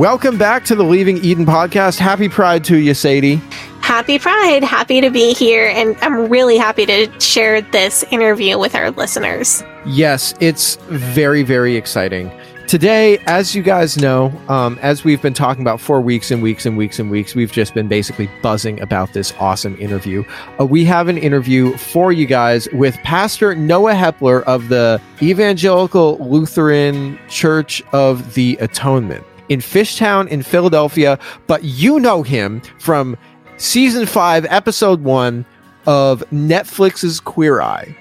Welcome back to the Leaving Eden podcast. Happy Pride to you, Sadie. Happy Pride. Happy to be here. And I'm really happy to share this interview with our listeners. Yes, it's very, very exciting. Today, as you guys know, um, as we've been talking about for weeks and weeks and weeks and weeks, we've just been basically buzzing about this awesome interview. Uh, we have an interview for you guys with Pastor Noah Hepler of the Evangelical Lutheran Church of the Atonement in Fishtown in Philadelphia. But you know him from season five, episode one of Netflix's Queer Eye.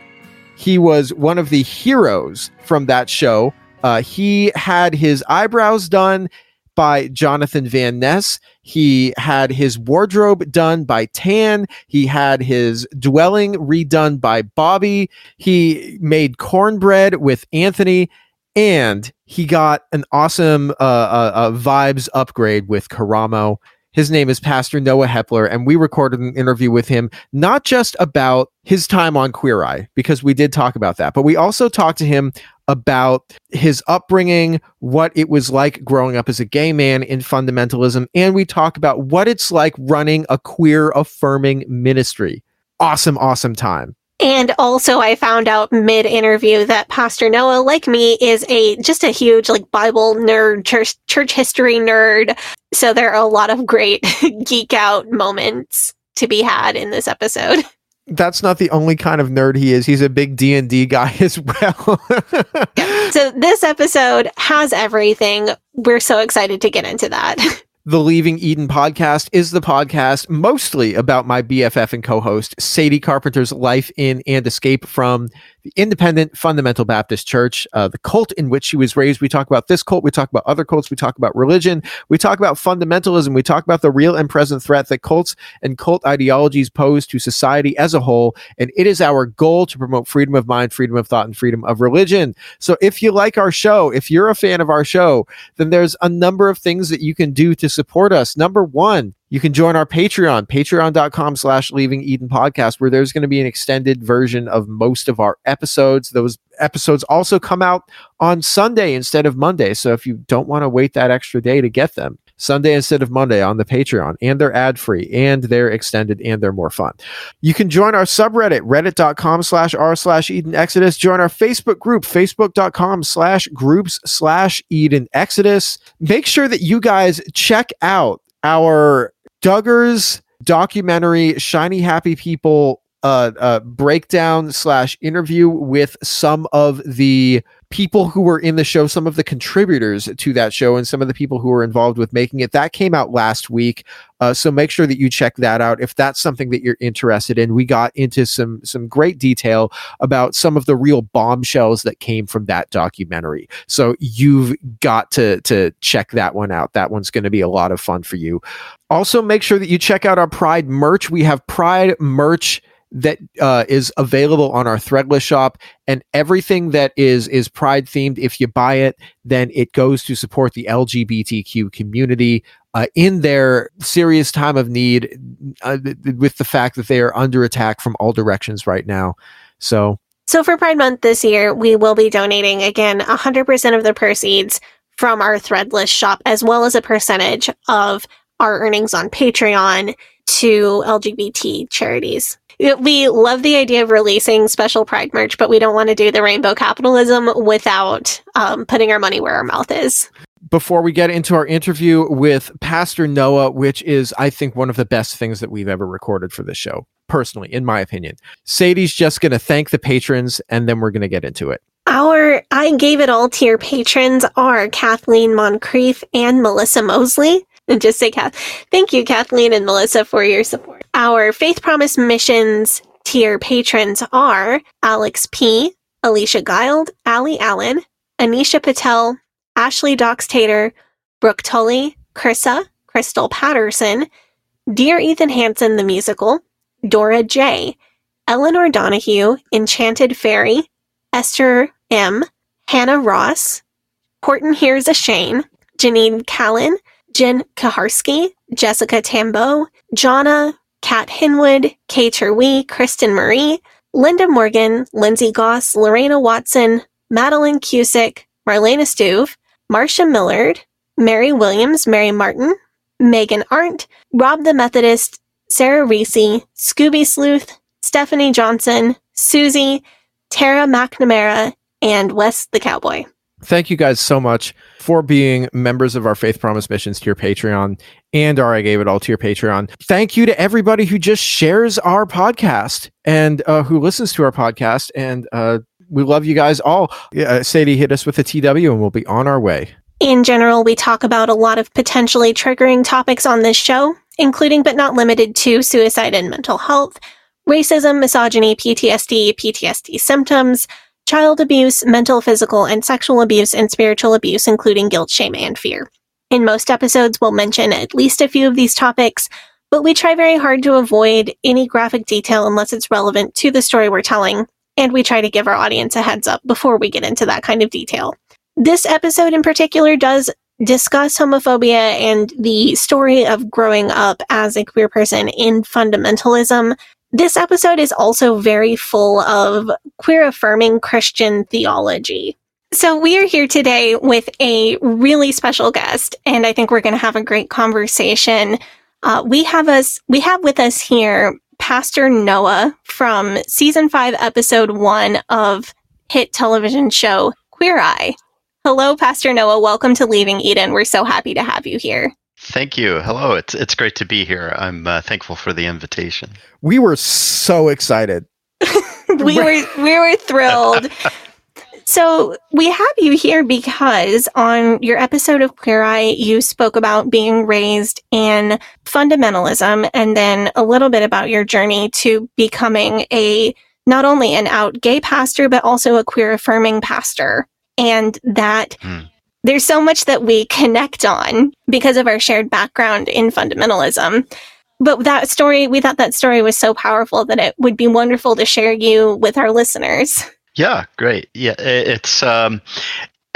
He was one of the heroes from that show. Uh, he had his eyebrows done by Jonathan Van Ness. He had his wardrobe done by Tan. He had his dwelling redone by Bobby. He made cornbread with Antoni. And he got an awesome uh, uh, uh, vibes upgrade with Karamo. His name is Pastor Noah Hepler, and we recorded an interview with him, not just about his time on Queer Eye, because we did talk about that, but we also talked to him about his upbringing, what it was like growing up as a gay man in fundamentalism, and we talk about what it's like running a queer affirming ministry. Awesome, awesome time. And also I found out mid interview that Pastor Noah, like me, is a just a huge like Bible nerd, church church history nerd. So there are a lot of great geek out moments to be had in this episode. That's not the only kind of nerd he is. He's a big D and D guy as well. So this episode has everything. We're so excited to get into that. The Leaving Eden podcast is the podcast mostly about my BFF and co host, Sadie Carpenter's life in and escape from the Independent Fundamental Baptist Church, uh, the cult in which she was raised. We talk about this cult. We talk about other cults. We talk about religion. We talk about fundamentalism. We talk about the real and present threat that cults and cult ideologies pose to society as a whole. And it is our goal to promote freedom of mind, freedom of thought, and freedom of religion. So if you like our show, if you're a fan of our show, then there's a number of things that you can do to support us. Number one, you can join our Patreon, patreon.com slash leaving Eden podcast, where there's going to be an extended version of most of our episodes. Those episodes also come out on Sunday instead of Monday. So if you don't want to wait that extra day to get them, Sunday instead of Monday on the Patreon, and they're ad free and they're extended and they're more fun. You can join our subreddit, reddit.com slash r slash Eden Exodus. Join our Facebook group, facebook.com slash groups slash Eden Exodus. Make sure that you guys check out our Duggars documentary, Shiny Happy People uh, uh, breakdown slash interview with some of the people who were in the show, some of the contributors to that show, and some of the people who were involved with making it. That came out last week, uh, so make sure that you check that out if that's something that you're interested in. We got into some some great detail about some of the real bombshells that came from that documentary. So you've got to to check that one out. That one's going to be a lot of fun for you. Also, make sure that you check out our Pride merch. We have Pride merch that uh, is available on our threadless shop and everything that is is pride themed if you buy it then it goes to support the lgbtq community uh, in their serious time of need uh, with the fact that they are under attack from all directions right now so So for Pride Month this year, we will be donating again 100% of the proceeds from our threadless shop, as well as a percentage of our earnings on Patreon to LGBT charities. We love the idea of releasing special Pride merch, but we don't want to do the rainbow capitalism without um, putting our money where our mouth is. before we get into our interview with Pastor Noah, which is, I think, one of the best things that we've ever recorded for this show, personally, in my opinion. Sadie's just going to thank the patrons and then we're going to get into it. Our I Gave It All tier patrons are Kathleen Moncrief and Melissa Mosley. And just say, Kath, thank you, Kathleen and Melissa, for your support. Our Faith Promise Missions tier patrons are Alex P., Alicia Guild, Ali Allen, Anisha Patel, Ashley Doxtater, Brooke Tully, Krissa, Crystal Patterson, Dear Ethan Hansen the Musical, Dora J., Eleanor Donahue, Enchanted Fairy, Esther M., Hannah Ross, Horton Here's a Shane, Janine Callan, Jen Kaharski, Jessica Tambo, Jonna, Kat Hinwood, Kay Terwee, Kristen Marie, Linda Morgan, Lindsay Goss, Lorena Watson, Madeline Cusick, Marlena Stuve, Marcia Millard, Mary Williams, Mary Martin, Megan Arndt, Rob the Methodist, Sarah Reese, Scooby Sleuth, Stephanie Johnson, Susie, Tara McNamara, and Wes the Cowboy. Thank you guys so much for being members of our Faith Promise Missions to your Patreon and our I Gave It All to your Patreon. Thank you to everybody who just shares our podcast and uh, who listens to our podcast. And uh, we love you guys all. Uh, Sadie, hit us with a TW and we'll be on our way. In general, we talk about a lot of potentially triggering topics on this show, including but not limited to suicide and mental health, racism, misogyny, PTSD, PTSD symptoms, child abuse, mental, physical, and sexual abuse, and spiritual abuse, including guilt, shame, and fear. In most episodes, we'll mention at least a few of these topics, but we try very hard to avoid any graphic detail unless it's relevant to the story we're telling, and we try to give our audience a heads up before we get into that kind of detail. This episode in particular does discuss homophobia and the story of growing up as a queer person in fundamentalism. This episode is also very full of queer affirming Christian theology. So, we are here today with a really special guest, and I think we're going to have a great conversation. Uh, we have us, we have with us here Pastor Noah from season five, episode one of hit television show Queer Eye. Hello, Pastor Noah. Welcome to Leaving Eden. We're so happy to have you here. Thank you. Hello. It's it's great to be here. I'm uh, thankful for the invitation. We were so excited. we were we were thrilled. So we have you here because on your episode of Queer Eye, you spoke about being raised in fundamentalism and then a little bit about your journey to becoming a not only an out gay pastor, but also a queer affirming pastor. And that Hmm. There's so much that we connect on because of our shared background in fundamentalism. But that story, we thought that story was so powerful that it would be wonderful to share you with our listeners. Yeah, great. Yeah, it's um,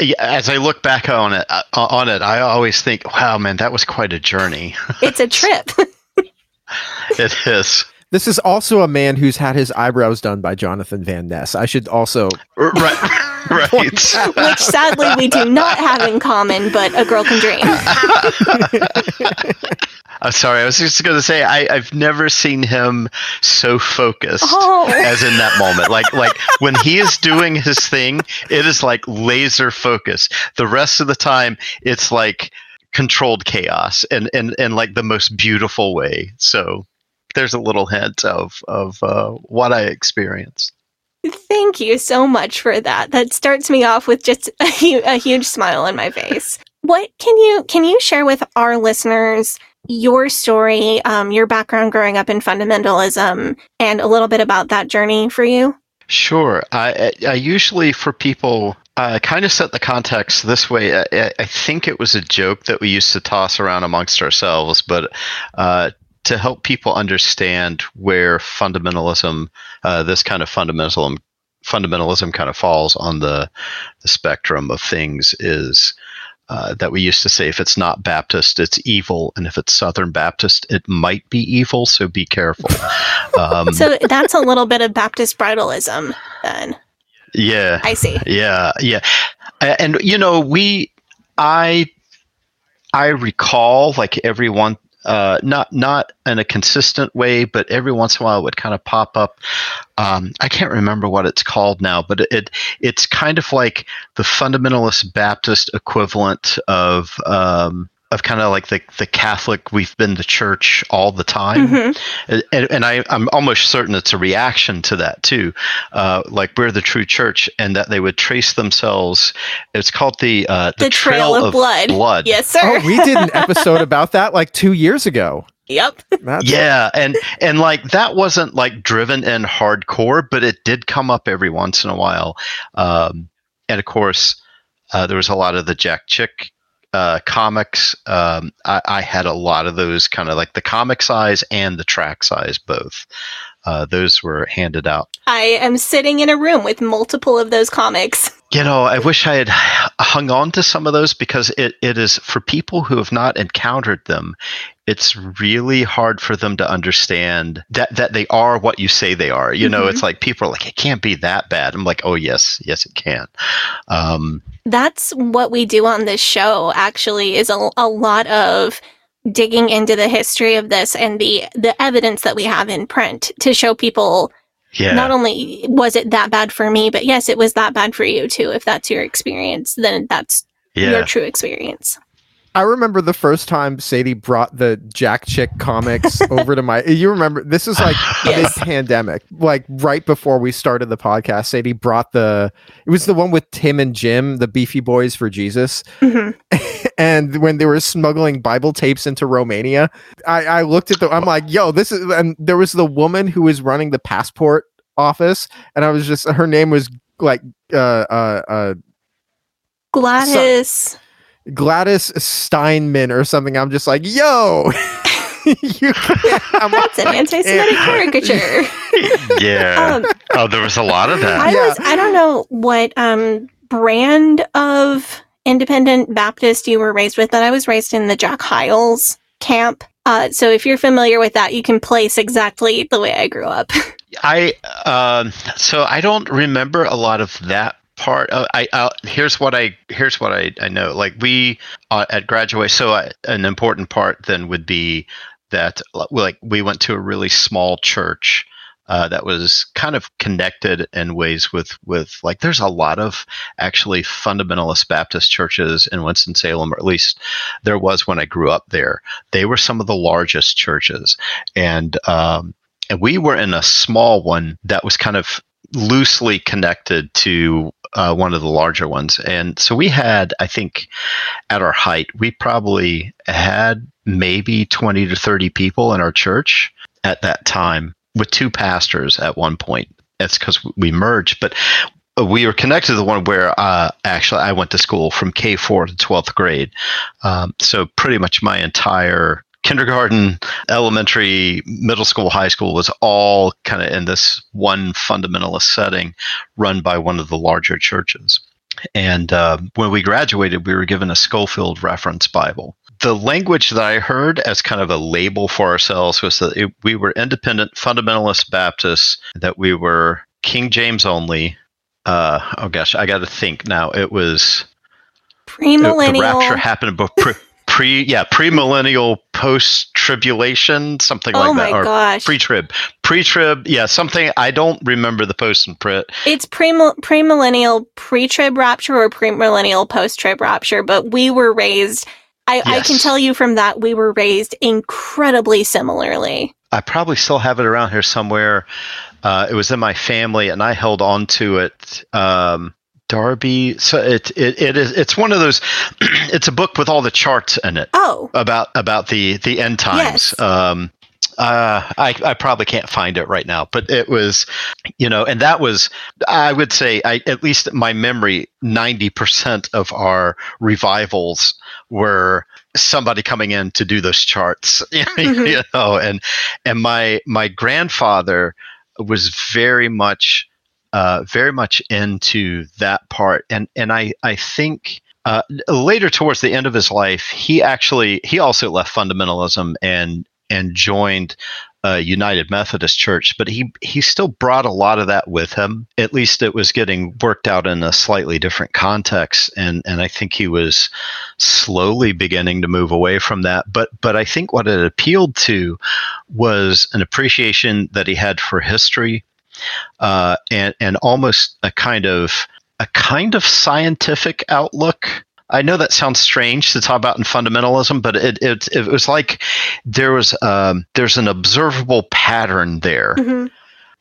yeah, as I look back on it, uh, on it, I always think, wow, man, that was quite a journey. It's a trip. it is. This is also a man who's had his eyebrows done by Jonathan Van Ness. I should also er, Right, right. which sadly we do not have in common, but a girl can dream. I'm sorry. I was just going to say I, I've never seen him so focused Oh. as in that moment. Like like when he is doing his thing, it is like laser focus. The rest of the time, it's like controlled chaos and and and like the most beautiful way. So there's a little hint of of uh, what I experienced. Thank you so much for that. That starts me off with just a, hu- a huge smile on my face. What can you can you share with our listeners your story, um, your background growing up in fundamentalism, and a little bit about that journey for you? Sure. I, I usually, for people, uh, kind of set the context this way. I, I- I think it was a joke that we used to toss around amongst ourselves, but uh, to help people understand where fundamentalism, uh, this kind of fundamentalism, fundamentalism kind of falls on the, the spectrum of things is. Uh, that we used to say if it's not Baptist, it's evil, and if it's Southern Baptist, it might be evil. So be careful. Um, So that's a little bit of Baptist bridalism, then. yeah, I see. Yeah, yeah, and you know, we, I, I recall like everyone, uh, not not in a consistent way, but every once in a while it would kind of pop up. Um, I can't remember what it's called now, but it it's kind of like the fundamentalist Baptist equivalent of. Um, of kind of like the, the Catholic, we've been to church all the time. Mhm. And, and I, I'm almost certain it's a reaction to that too. Uh, like we're the true church, and that they would trace themselves. It's called the uh, The, trail, of, blood. blood. Yes, sir. Oh, we did an episode about that like two years ago. Yep. That's, Yeah, and and like that wasn't like driven in hardcore, but it did come up every once in a while. Um, and of course, uh, there was a lot of the Jack Chick uh, comics. Um, I, I had a lot of those kind of like the comic size and the track size both. Uh, those were handed out. I am sitting in a room with multiple of those comics. You know, I wish I had hung on to some of those because it, it is for people who have not encountered them, it's really hard for them to understand that, that they are what you say they are. You know, Mhm. it's like people are like, it can't be that bad. I'm like, oh, yes, yes, it can. Um, That's what we do on this show, actually, is a, a lot of digging into the history of this and the, the evidence that we have in print to show people yeah. not only was it that bad for me, but yes, it was that bad for you too. If that's your experience, then that's your true experience. I remember the first time Sadie brought the Jack Chick comics over to my. You remember this is like Yes. mid pandemic, like right before we started the podcast. Sadie brought the. It was the one with Tim and Jim, the Beefy Boys for Jesus. Mhm. and when they were smuggling Bible tapes into Romania, I, I looked at the. I'm like, yo, this is. And there was the woman who was running the passport office, and I was just. Her name was like uh uh uh Gladys. Gladys Steinman or something. I'm just like, yo. you can't, I'm That's an anti-Semitic caricature. yeah. Um, oh, there was a lot of that. I Yeah. was I don't know what um brand of independent Baptist you were raised with, but I was raised in the Jack Hyles camp. Uh, so if you're familiar with that, you can place exactly the way I grew up. I um, so I don't remember a lot of that part. Uh, I uh, here's what I here's what I, I know. Like we uh, at graduation, so I, an important part then would be that uh, like we went to a really small church. Uh, that was kind of connected in ways with with like there's a lot of actually fundamentalist Baptist churches in Winston Salem, or at least there was when I grew up there. They were some of the largest churches, and um, and we were in a small one that was kind of loosely connected to uh, one of the larger ones. And so we had, I think, at our height, we probably had maybe 20 to 30 people in our church at that time with two pastors at one point. it's because we merged. But we were connected to the one where uh, actually I went to school from K four to twelfth grade. Um, so pretty much my entire kindergarten, elementary, middle school, high school was all kind of in this one fundamentalist setting, run by one of the larger churches. And uh, when we graduated, we were given a Scofield Reference Bible. The language that I heard as kind of a label for ourselves was that it, we were independent fundamentalist Baptists, that we were King James only. Uh, oh gosh, I got to think now. It was Premillennial. the rapture happened before pre yeah premillennial post tribulation something Oh like that or gosh. pre trib pre trib yeah something I don't remember the post and print It's pre-millennial pre-trib rapture or pre-millennial post-trib rapture, but we were raised. I, I can tell you from that we were raised incredibly similarly. I probably still have it around here somewhere. Uh, it was in my family, and I held on to it. Um, Darby, so it, it it is it's one of those. it's a book with all the charts in it Oh, about about the the end times. Yes. Um, uh, I I probably can't find it right now, but it was, you know, and that was I would say I at least my memory ninety percent of our revivals were somebody coming in to do those charts, Mhm. you know, and and my my grandfather was very much uh, very much into that part, and and I I think uh, later towards the end of his life, he actually he also left fundamentalism and and joined uh, United Methodist Church, but he he still brought a lot of that with him. At least it was getting worked out in a slightly different context, and and I think he was slowly beginning to move away from that. But but I think what it appealed to was an appreciation that he had for history, uh, and and almost a kind of a kind of scientific outlook. I know that sounds strange to talk about in fundamentalism, but it it, it was like there was um, there's an observable pattern there. mhm.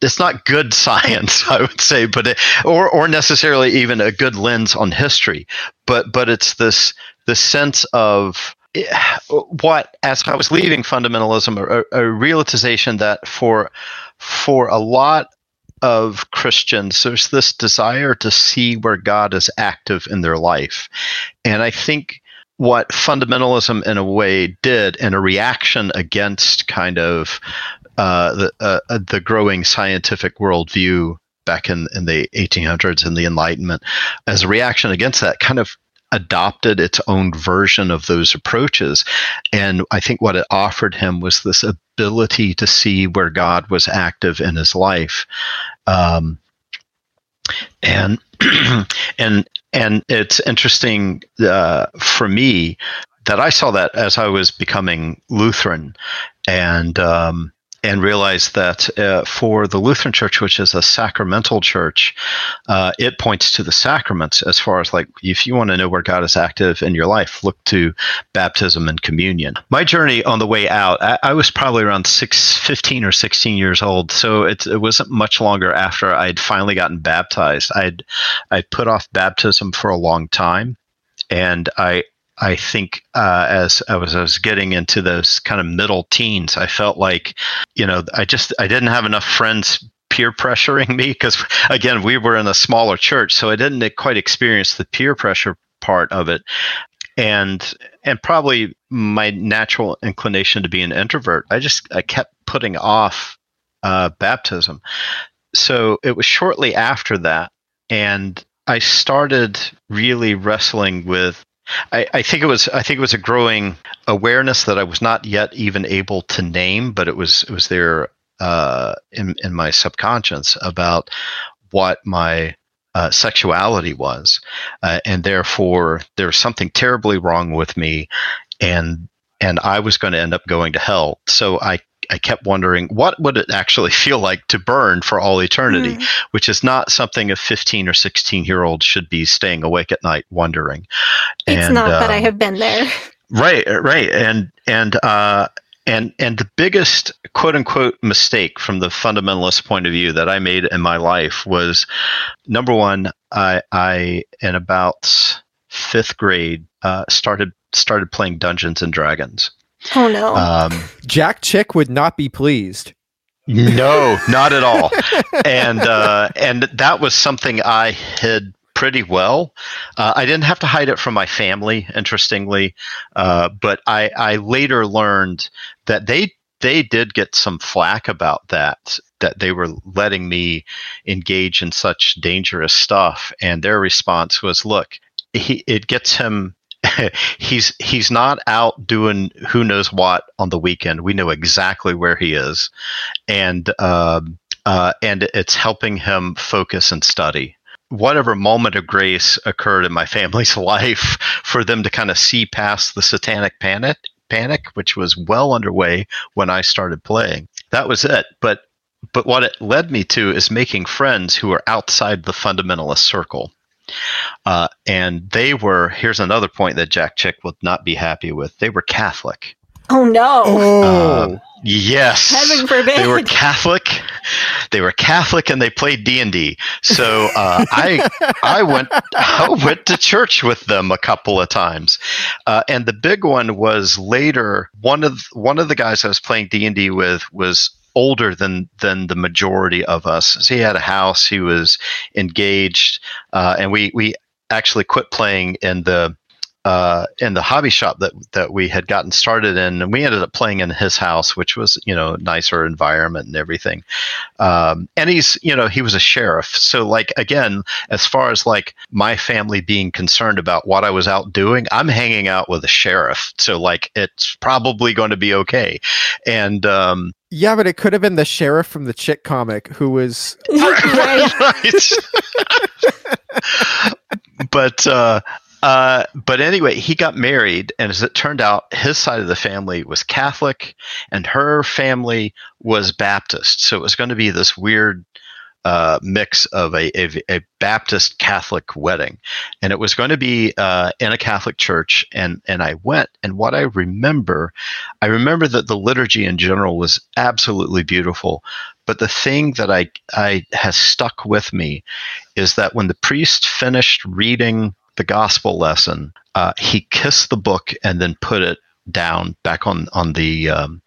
It's not good science, I would say, but it, or or necessarily even a good lens on history, but but it's this the sense of eh, what as I was leaving fundamentalism, a, a realization that for for a lot of Christians, there's this desire to see where God is active in their life. And I think what fundamentalism, in a way, did in a reaction against kind of uh, the, uh, uh, the growing scientific worldview back in, in the 1800s and the Enlightenment, as a reaction against that, kind of adopted its own version of those approaches. And I think what it offered him was this ability to see where God was active in his life. Um, and and and it's interesting uh, for me that I saw that as I was becoming Lutheran, and um, and realized that uh, for the Lutheran Church, which is a sacramental church, uh, it points to the sacraments as far as like if you want to know where God is active in your life, look to baptism and communion. My journey on the way out, I, I was probably around six, 15 or 16 years old, so it, it wasn't much longer after I'd finally gotten baptized. I'd I'd put off baptism for a long time, and I I think uh, as I was, I was getting into those kind of middle teens, I felt like, you know, I just I didn't have enough friends peer pressuring me because again we were in a smaller church, so I didn't quite experience the peer pressure part of it, and and probably my natural inclination to be an introvert. I just I kept putting off uh, baptism, so it was shortly after that, and I started really wrestling with I, I think it was I think it was a growing awareness that I was not yet even able to name, but it was it was there uh, in in my subconscious about what my uh, sexuality was, uh, and therefore there was something terribly wrong with me, and and I was going to end up going to hell. So I I kept wondering what would it actually feel like to burn for all eternity, Mm. which is not something a 15 or 16 year old should be staying awake at night wondering. It's And, not, but I um, have been there. Right, right, and and uh, and and the biggest quote unquote mistake from the fundamentalist point of view that I made in my life was number one. I I in about fifth grade uh, started started playing Dungeons and Dragons. Oh no. Um, Jack Chick would not be pleased. No, not at all. and uh, and that was something I hid pretty well. Uh, I didn't have to hide it from my family, interestingly, uh, but I, I later learned that they they did get some flack about that that they were letting me engage in such dangerous stuff and their response was look he, it gets him he's he's not out doing who knows what on the weekend. We know exactly where he is, and uh, uh, and it's helping him focus and study. Whatever moment of grace occurred in my family's life for them to kind of see past the satanic panic, panic, which was well underway when I started playing. That was it. But but what it led me to is making friends who are outside the fundamentalist circle. Uh, and they were, here's another point that Jack Chick would not be happy with. They were Catholic. Oh no. Uh, yes. Heaven forbid. They were Catholic. They were Catholic and they played D and D. So uh, I I went I went to church with them a couple of times, uh, and the big one was later. One of one of the guys I was playing D and D with was older than than the majority of us. So he had a house, he was engaged, uh, and we we actually quit playing in the uh, in the hobby shop that that we had gotten started in, and we ended up playing in his house, which was you know nicer environment and everything. Um, and he's you know he was a sheriff, so like again, as far as like my family being concerned about what I was out doing, I'm hanging out with a sheriff, so like it's probably going to be okay. And um, Yeah, but it could have been the sheriff from the chick comic who was right. but uh, uh, but anyway, he got married, and as it turned out, his side of the family was Catholic, and her family was Baptist. So it was going to be this weird uh, mix of a, a, a Baptist Catholic wedding, and it was going to be uh, in a Catholic church. and And I went, and what I remember, I remember that the liturgy in general was absolutely beautiful. But the thing that I I has stuck with me is that when the priest finished reading the gospel lesson, uh, he kissed the book and then put it down back on on the um,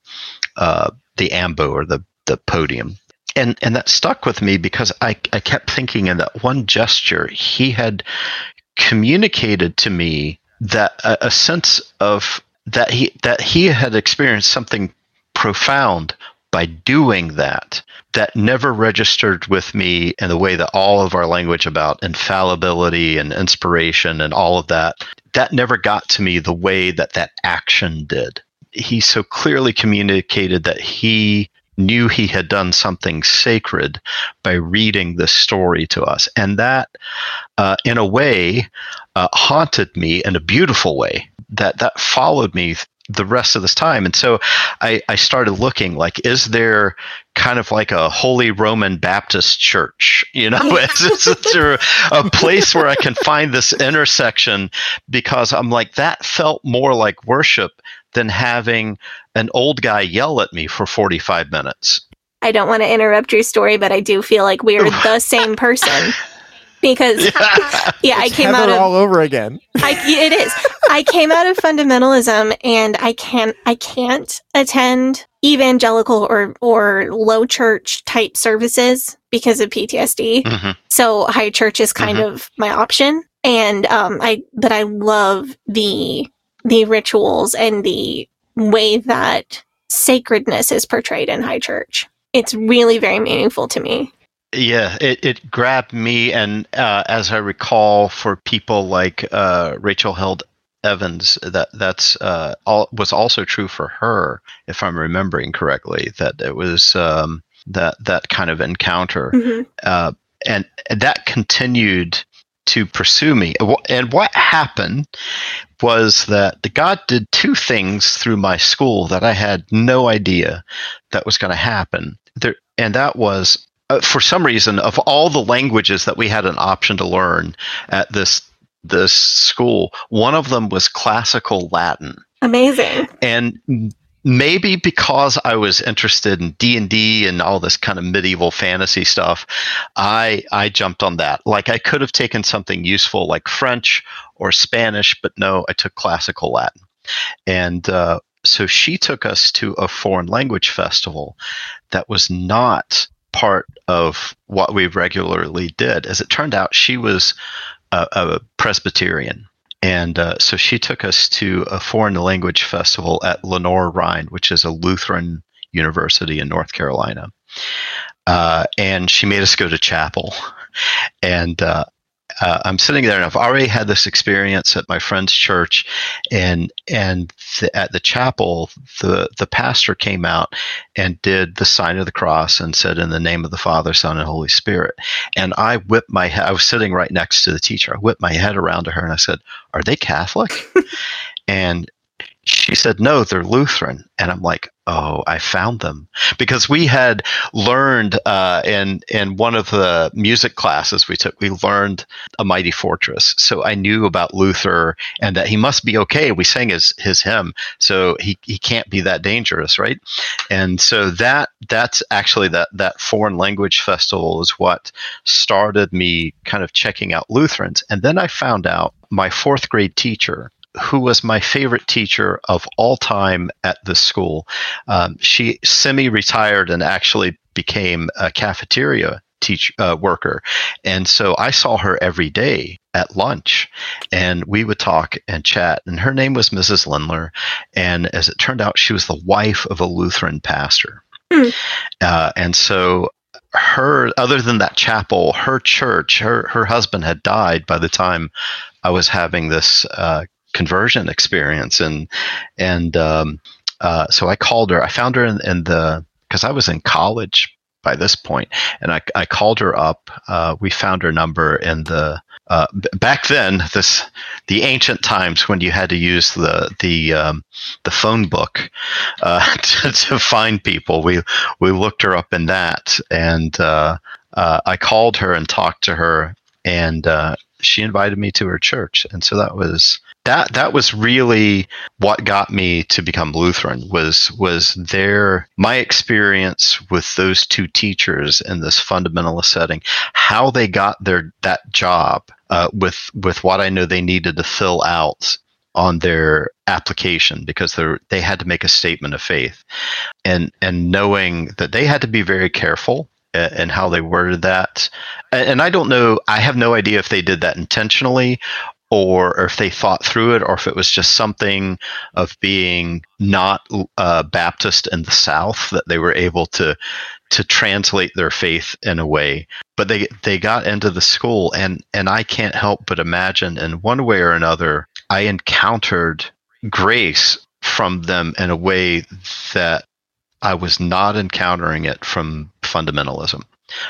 uh, the ambo or the the podium. And and that stuck with me because I, I kept thinking in that one gesture he had communicated to me that a, a sense of that he that he had experienced something profound by doing that that never registered with me in the way that all of our language about infallibility and inspiration and all of that that never got to me the way that that action did. He so clearly communicated that he knew he had done something sacred by reading this story to us and that uh, in a way uh, haunted me in a beautiful way that that followed me the rest of this time. And so I, I started looking like, is there kind of like a holy Roman Baptist church? You know, is, is there a place where I can find this intersection? Because I'm like, that felt more like worship than having an old guy yell at me for 45 minutes. I don't want to interrupt your story, but I do feel like we're the same person. Because Yeah. yeah, I came Heather out of all over again. I, it is. I came out of fundamentalism, and I can't. I can't attend evangelical or or low church type services because of PTSD. Mhm. So high church is kind of my option, and um, I. But I love the the rituals and the way that sacredness is portrayed in high church. It's really very meaningful to me. Yeah, it, it grabbed me, and uh, as I recall, for people like uh, Rachel Held Evans, that that's uh, all was also true for her, if I'm remembering correctly. That it was um, that that kind of encounter, Mhm. uh, and that continued to pursue me. And what happened was that the God did two things through my school that I had no idea that was going to happen. There, and that was uh, for some reason of all the languages that we had an option to learn at this this school, one of them was classical Latin Amazing. and maybe because I was interested in D and D and all this kind of medieval fantasy stuff, I I jumped on that. Like I could have taken something useful like French or Spanish, but no, I took classical Latin, and uh, so she took us to a foreign language festival that was not part of what we regularly did. As it turned out, she was a, a Presbyterian. And uh, so she took us to a foreign language festival at Lenoir-Rhyne, which is a Lutheran university in North Carolina. Uh, and she made us go to chapel. And uh, uh, I'm sitting there and I've already had this experience at my friend's church, and and the, at the chapel, the the pastor came out and did the sign of the cross and said, "In the name of the Father, Son, and Holy Spirit." And I whipped my head. I was sitting right next to the teacher. I whipped my head around to her and I said, "Are they Catholic?" and she said, no, they're Lutheran. And I'm like, oh, I found them. Because we had learned uh, in, in one of the music classes we took, we learned A Mighty Fortress. So I knew about Luther and that he must be okay. We sang his, his hymn, so he, he can't be that dangerous, right? And so that that's actually that, that foreign language festival is what started me kind of checking out Lutherans. And then I found out my fourth grade teacher who was my favorite teacher of all time at the school. Um, she semi retired and actually became a cafeteria teach uh, worker and so i saw her every day at lunch and we would talk and chat and her name was mrs lindler and as it turned out she was the wife of a lutheran pastor mm. uh, and so her other than that chapel her church her her husband had died by the time i was having this uh, conversion experience and and um, uh, so I called her. I found her in, in the because I was in college by this point, and I, I called her up. Uh, we found her number in the uh, b- back then this the ancient times when you had to use the the um, the phone book uh, to, to, find people. We we looked her up in that, and uh, uh, I called her and talked to her, and she invited me to her church, and so that was that that was really what got me to become Lutheran was was their my experience with those two teachers in this fundamentalist setting, how they got their that job uh, with with what I know they needed to fill out on their application because they they had to make a statement of faith, and and knowing that they had to be very careful and how they worded that. And I don't know, I have no idea if they did that intentionally or, or if they thought through it, or if it was just something of being not uh, Baptist in the South that they were able to to translate their faith in a way. But they they got into the school, and and I can't help but imagine in one way or another, I encountered grace from them in a way that I was not encountering it from fundamentalism.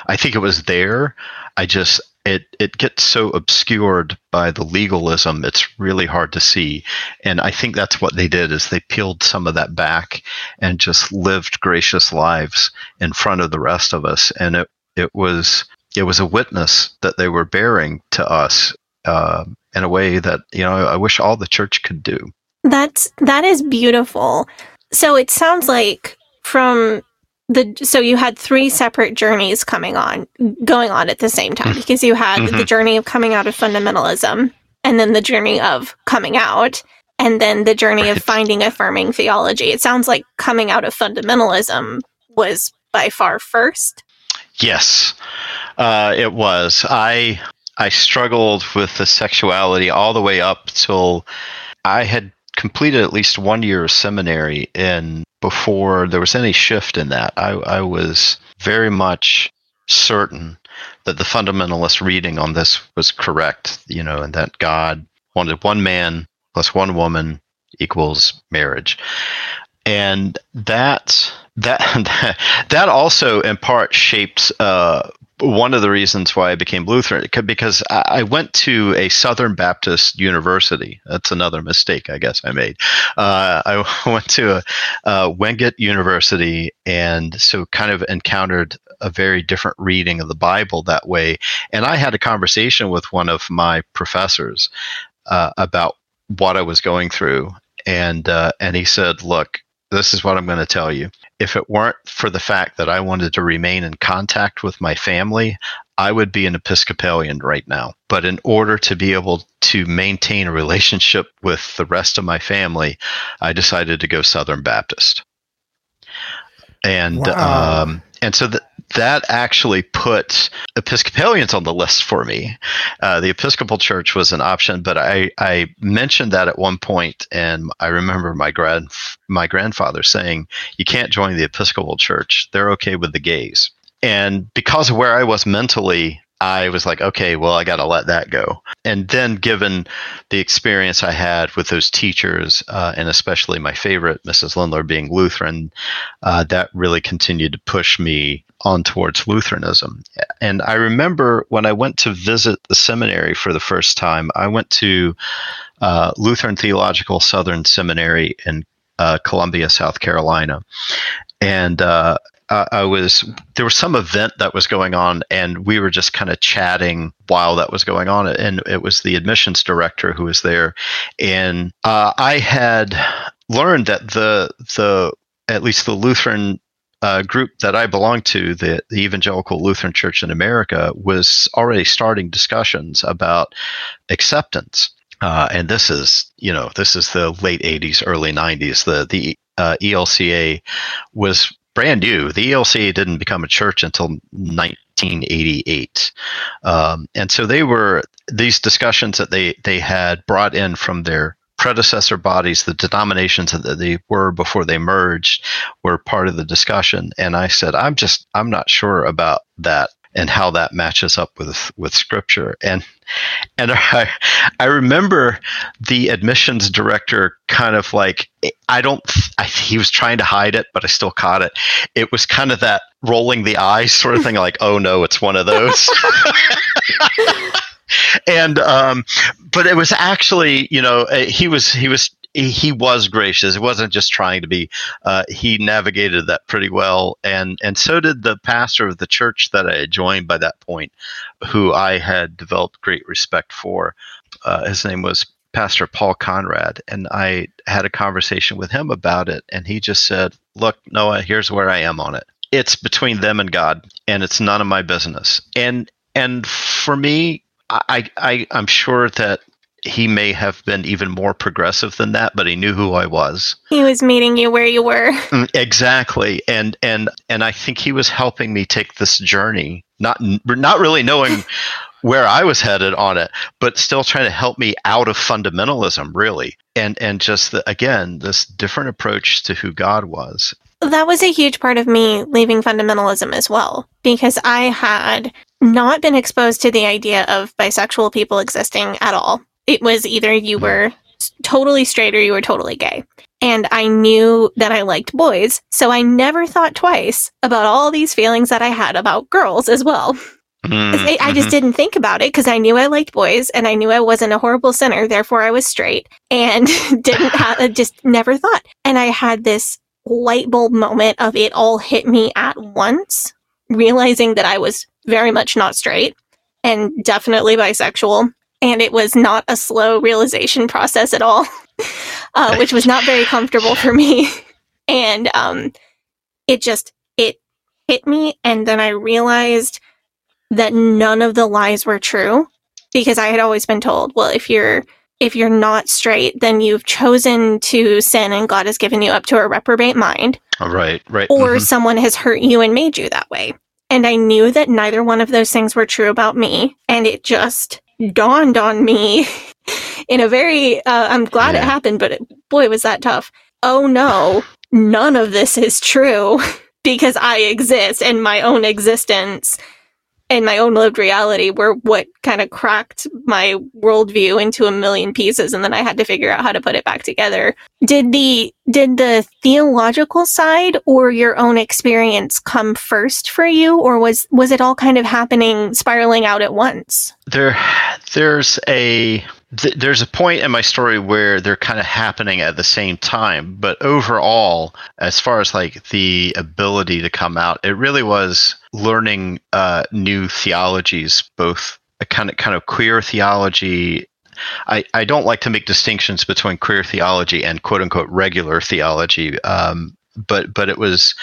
I think it was there. I just it it gets so obscured by the legalism it's really hard to see. And i think that's what they did is they peeled some of that back and just lived gracious lives in front of the rest of us. And it it was it was a witness that they were bearing to us uh, in a way that you know i wish all the church could do. That's that is beautiful. So it sounds like from the so you had three separate journeys coming on going on at the same time mm. because you had mm-hmm. the journey of coming out of fundamentalism and then the journey of coming out and then the journey right. of finding affirming theology it sounds like coming out of fundamentalism was by far first yes uh, it was i i struggled with the sexuality all the way up till i had completed at least one year of seminary in before there was any shift in that. I, I was very much certain that the fundamentalist reading on this was correct, you know, and that God wanted one man plus one woman equals marriage. And that that that also in part shapes uh, one of the reasons why I became Lutheran because I went to a Southern Baptist university. That's another mistake I guess I made. Uh, I went to a, a Wingate University, and so kind of encountered a very different reading of the Bible that way. And I had a conversation with one of my professors uh, about what I was going through, and uh, and he said, "Look, this is what I'm going to tell you. If it weren't for the fact that I wanted to remain in contact with my family, I would be an Episcopalian right now. but in order to be able to maintain a relationship with the rest of my family, I decided to go Southern Baptist. And Wow. um, and so that that actually put Episcopalians on the list for me. Uh, the Episcopal Church was an option, but I, I mentioned that at one point, and I remember my grand my grandfather saying, "You can't join the Episcopal Church; they're okay with the gays." And because of where I was mentally, I was like, "Okay, well, I got to let that go." And then, given the experience I had with those teachers, uh, and especially my favorite, Mrs. Lindler, being Lutheran, uh, that really continued to push me on towards Lutheranism. And I remember when I went to visit the seminary for the first time, I went to uh, Lutheran Theological Southern Seminary in uh, Columbia, South Carolina. And uh, I was there was some event that was going on, and we were just kind of chatting while that was going on. And it was the admissions director who was there, and uh, I had learned that the the at least the Lutheran uh, group that I belong to, the, the Evangelical Lutheran Church in America, was already starting discussions about acceptance. Uh, and this is, you know, this is the late '80s, early '90s. The the uh, ELCA was brand new. The ELCA didn't become a church until 1988, um, and so they were these discussions that they they had brought in from their predecessor bodies, the denominations that they were before they merged, were part of the discussion. And I said, I'm just, I'm not sure about that and how that matches up with with scripture. And and I, I remember the admissions director kind of like I don't I, he was trying to hide it, but I still caught it. It was kind of that rolling the eyes sort of thing, like, oh no, it's one of those. and um, but it was actually, you know, uh, he was he was he, was gracious. It wasn't just trying to be. Uh, he navigated that pretty well, and and so did the pastor of the church that I had joined by that point, who I had developed great respect for. Uh, his name was Pastor Paul Conrad, and I had a conversation with him about it, and he just said, "Look, Noah, here's where I am on it. It's between them and God, and it's none of my business." And and for me, I, I I'm sure that he may have been even more progressive than that, but he knew who I was. He was meeting you where you were. Mm, Exactly, and and and I think he was helping me take this journey, not not really knowing where I was headed on it, but still trying to help me out of fundamentalism, really, and and just the, again this different approach to who God was. That was a huge part of me leaving fundamentalism as well, because I had not been exposed to the idea of bisexual people existing at all. It was either you were totally straight or you were totally gay. And I knew that I liked boys, so I never thought twice about all these feelings that I had about girls as well. Mm, I, I just mhm. didn't think about it because I knew I liked boys and I knew I wasn't a horrible sinner, therefore I was straight and didn't have, just never thought. And I had this light bulb moment of it all hit me at once, realizing that I was very much not straight and definitely bisexual. And it was not a slow realization process at all, uh, which was not very comfortable for me. And um, it just, it hit me. And then I realized that none of the lies were true because I had always been told, well, if you're if you're not straight, then you've chosen to sin and God has given you up to a reprobate mind, right, right, or mhm. someone has hurt you and made you that way. And I knew that neither one of those things were true about me. And it just dawned on me in a very, uh, I'm glad it happened, but it, boy, was that tough. Oh no, none of this is true because I exist and my own existence and my own lived reality were what kind of cracked my worldview into a million pieces and then I had to figure out how to put it back together. Did the did the theological side or your own experience come first for you or was was it all kind of happening spiraling out at once? there there's a th- there's a point in my story where they're kind of happening at the same time but overall as far as like the ability to come out it really was learning uh, new theologies both a kind of kind of queer theology I, I don't like to make distinctions between queer theology and quote unquote regular theology um, but but it was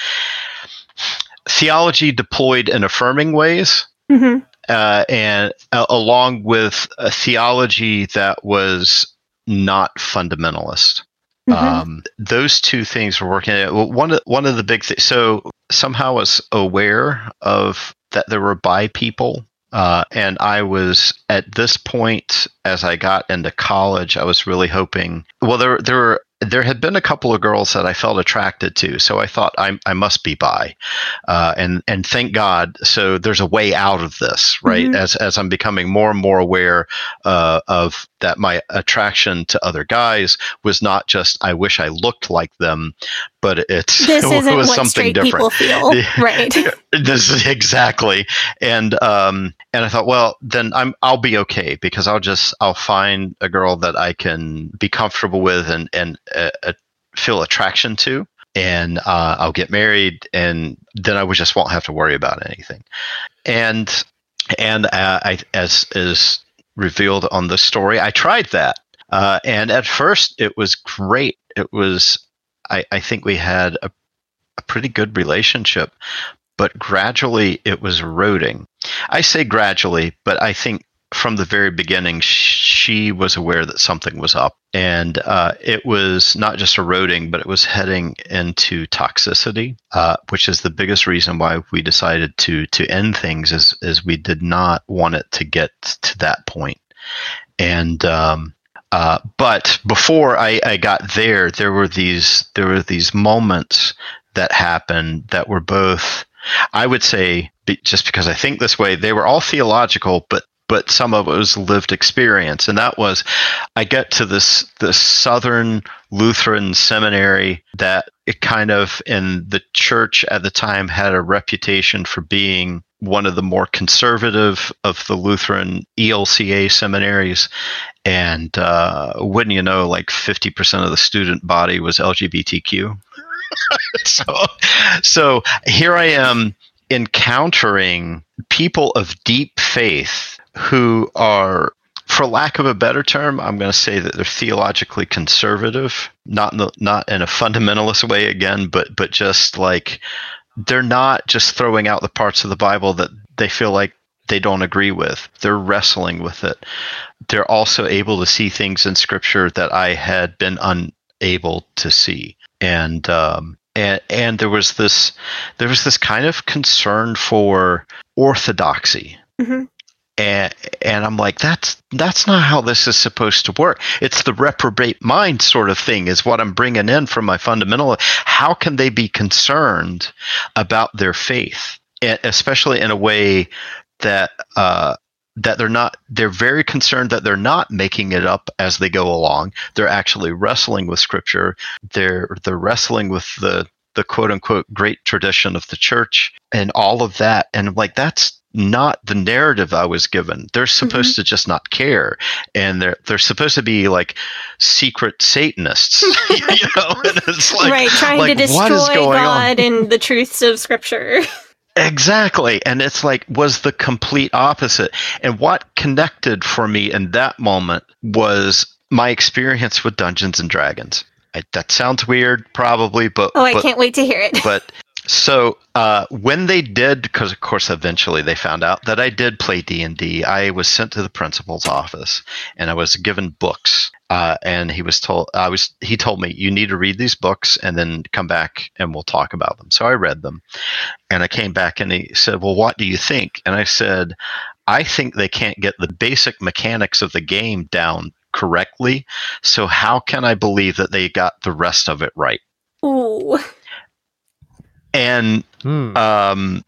theology deployed in affirming ways Mhm. Uh, and uh, along with a theology that was not fundamentalist. Mhm. Um, those two things were working. Well, One of one of the big things. So somehow I was aware of that there were bi people, uh, and I was at this point as I got into college. I was really hoping. Well, there there were. There had been a couple of girls that I felt attracted to, so I thought I, I must be bi, uh, and and thank God. So there's a way out of this, right? Mhm. As as I'm becoming more and more aware uh, of that, my attraction to other guys was not just I wish I looked like them, but it's This it isn't was what something straight different. people feel, right? this is exactly and um and i thought well then i'm i'll be okay because i'll just i'll find a girl that i can be comfortable with and and uh, uh, feel attraction to and uh, i'll get married and then i would just won't have to worry about anything and and uh, i as is revealed on the story i tried that uh, and at first it was great it was i i think we had a a pretty good relationship, but gradually it was eroding. I say gradually, but I think from the very beginning she was aware that something was up, and uh, it was not just eroding, but it was heading into toxicity, uh, which is the biggest reason why we decided to to end things. Is is we did not want it to get to that point. and. Um, uh, but before I, I got there, there were these there were these moments that happened that were both, I would say, just because I think this way, they were all theological, but but some of it was lived experience, and that was, I get to this this Southern Lutheran seminary that it kind of in the church at the time had a reputation for being one of the more conservative of the Lutheran ELCA seminaries, and uh, wouldn't you know, like fifty percent of the student body was LGBTQ. so, so here I am encountering people of deep faith who are, for lack of a better term, I'm going to say that they're theologically conservative, not in the, not in a fundamentalist way again, but but just like they're not just throwing out the parts of the Bible that they feel like they don't agree with. They're wrestling with it. They're also able to see things in Scripture that I had been unable to see, and um, and and there was this there was this kind of concern for orthodoxy. Mhm. And, and I'm like, that's that's not how this is supposed to work. It's the reprobate mind sort of thing is what I'm bringing in from my fundamental. How can they be concerned about their faith, especially in a way that uh, that they're not? They're very concerned that they're not making it up as they go along. They're actually wrestling with Scripture. They're they're wrestling with the the quote unquote great tradition of the church and all of that. And I'm like, that's not the narrative I was given. They're mm-hmm. supposed to just not care, and they're they're supposed to be like secret Satanists, you know. And it's like, right, trying like, to destroy going on? God and the truths of Scripture. Exactly. And it's like was the complete opposite. And what connected for me in that moment was my experience with Dungeons and Dragons. I, that sounds weird, probably, but Oh, I but, can't wait to hear it. but so uh, when they did, because of course eventually they found out that I did play D and I was sent to the principal's office and I was given books. Uh, and he was told I was he told me you need to read these books and then come back and we'll talk about them. So I read them, and I came back and he said, "Well, what do you think?" And I said, "I think they can't get the basic mechanics of the game down correctly. So how can I believe that they got the rest of it right?" Ooh. And Hmm. um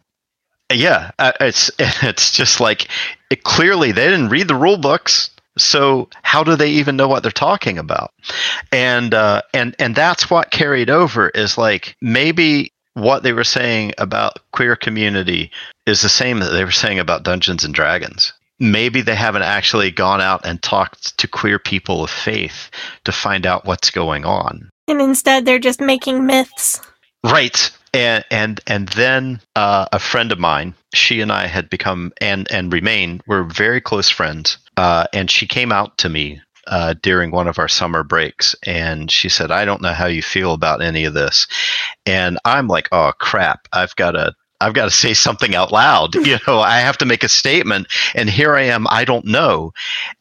yeah uh, it's it's just like it, clearly they didn't read the rule books so how do they even know what they're talking about and uh and and that's what carried over is like maybe what they were saying about queer community is the same that they were saying about dungeons and dragons maybe they haven't actually gone out and talked to queer people of faith to find out what's going on And instead, they're just making myths. Right. And and and then uh, a friend of mine, she and I had become and and remain we're very close friends. Uh, and she came out to me uh, during one of our summer breaks, and she said, "I don't know how you feel about any of this." And I'm like, "Oh crap! I've got to I've got to say something out loud. You know, I have to make a statement, and here I am. I don't know,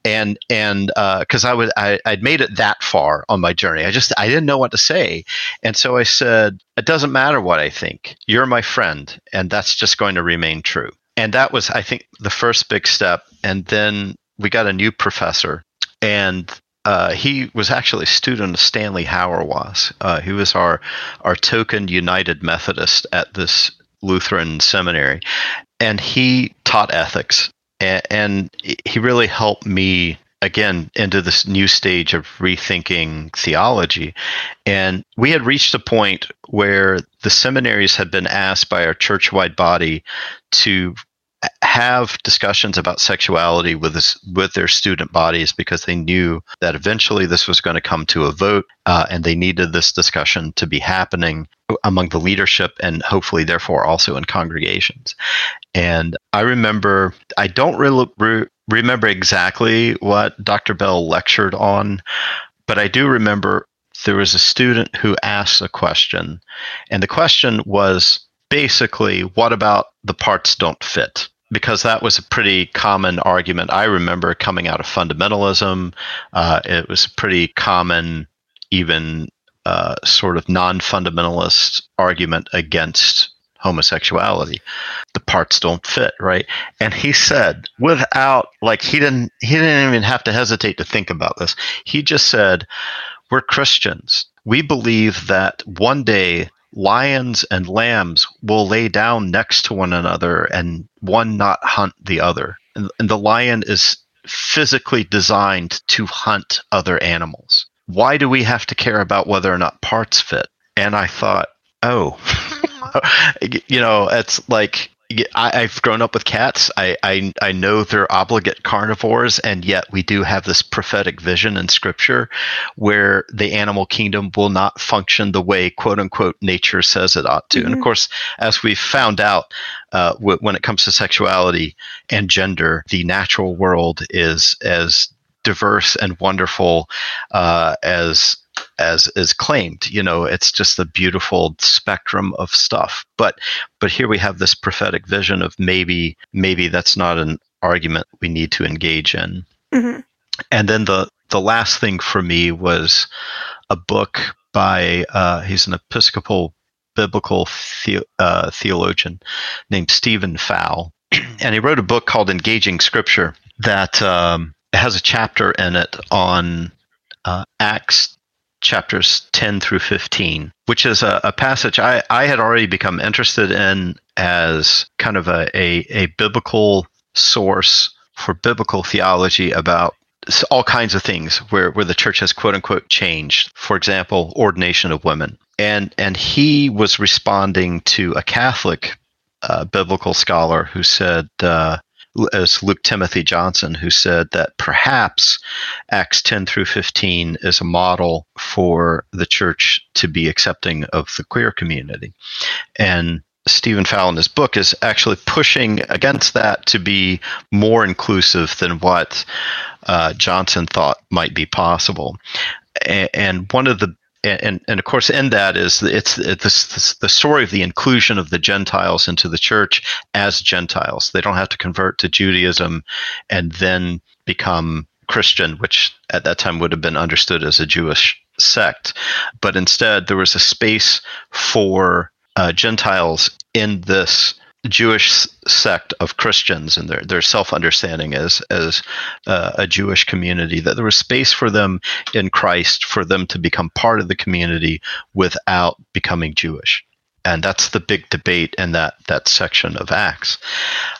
and and because uh, I was I, I'd made it that far on my journey, I just I didn't know what to say, and so I said, "It doesn't matter what I think. You're my friend, and that's just going to remain true." And that was, I think, the first big step. And then we got a new professor, and uh, he was actually a student of Stanley Hauerwas. Uh, he was our our token United Methodist at this Lutheran seminary, and he taught ethics, and, and he really helped me again into this new stage of rethinking theology. And we had reached a point where the seminaries had been asked by our church-wide body to have discussions about sexuality with this, with their student bodies because they knew that eventually this was going to come to a vote uh, and they needed this discussion to be happening among the leadership and hopefully therefore also in congregations. And i remember i don't really re- remember exactly what dr bell lectured on but i do remember there was a student who asked a question and the question was basically what about the parts don't fit because that was a pretty common argument. I remember coming out of fundamentalism. Uh, it was pretty common, even uh, sort of non fundamentalist argument against homosexuality. The parts don't fit, right? And he said, without like he didn't he didn't even have to hesitate to think about this. He just said, "We're Christians. We believe that one day lions and lambs will lay down next to one another and one not hunt the other. And, and, the lion is physically designed to hunt other animals. Why do we have to care about whether or not parts fit? And I thought, oh, you know, it's like I, have grown up with cats. I, I, I know they're obligate carnivores, and yet we do have this prophetic vision in Scripture where the animal kingdom will not function the way "quote unquote" nature says it ought to. Mm-hmm. And of mm-hmm. course, as we've found out, uh, w- when it comes to sexuality and gender, the natural world is as diverse and wonderful uh, as as is claimed. You know, it's just a beautiful spectrum of stuff. But but here we have this prophetic vision of maybe maybe that's not an argument we need to engage in. Mm-hmm. And then the the last thing for me was a book by uh, he's an Episcopal biblical the, uh, theologian named Stephen Fowl, and he wrote a book called Engaging Scripture that um, has a chapter in it on uh, Acts chapters 10 through 15, which is a, a, passage I, I had already become interested in as kind of a, a, a biblical source for biblical theology about all kinds of things where, where the church has quote unquote changed. For example, ordination of women. And, and he was responding to a Catholic uh, biblical scholar who said, uh, as Luke Timothy Johnson, who said that perhaps Acts 10 through 15 is a model for the church to be accepting of the queer community. And Stephen Fowl in his book is actually pushing against that to be more inclusive than what uh, Johnson thought might be possible. And one of the and, and of course in that is it's, it's the story of the inclusion of the Gentiles into the church as Gentiles. They don't have to convert to Judaism and then become Christian, which at that time would have been understood as a Jewish sect. But instead, there was a space for uh, Gentiles in this Jewish sect of Christians and their, their self understanding as as uh, a Jewish community that there was space for them in Christ for them to become part of the community without becoming Jewish, and that's the big debate in that that section of Acts.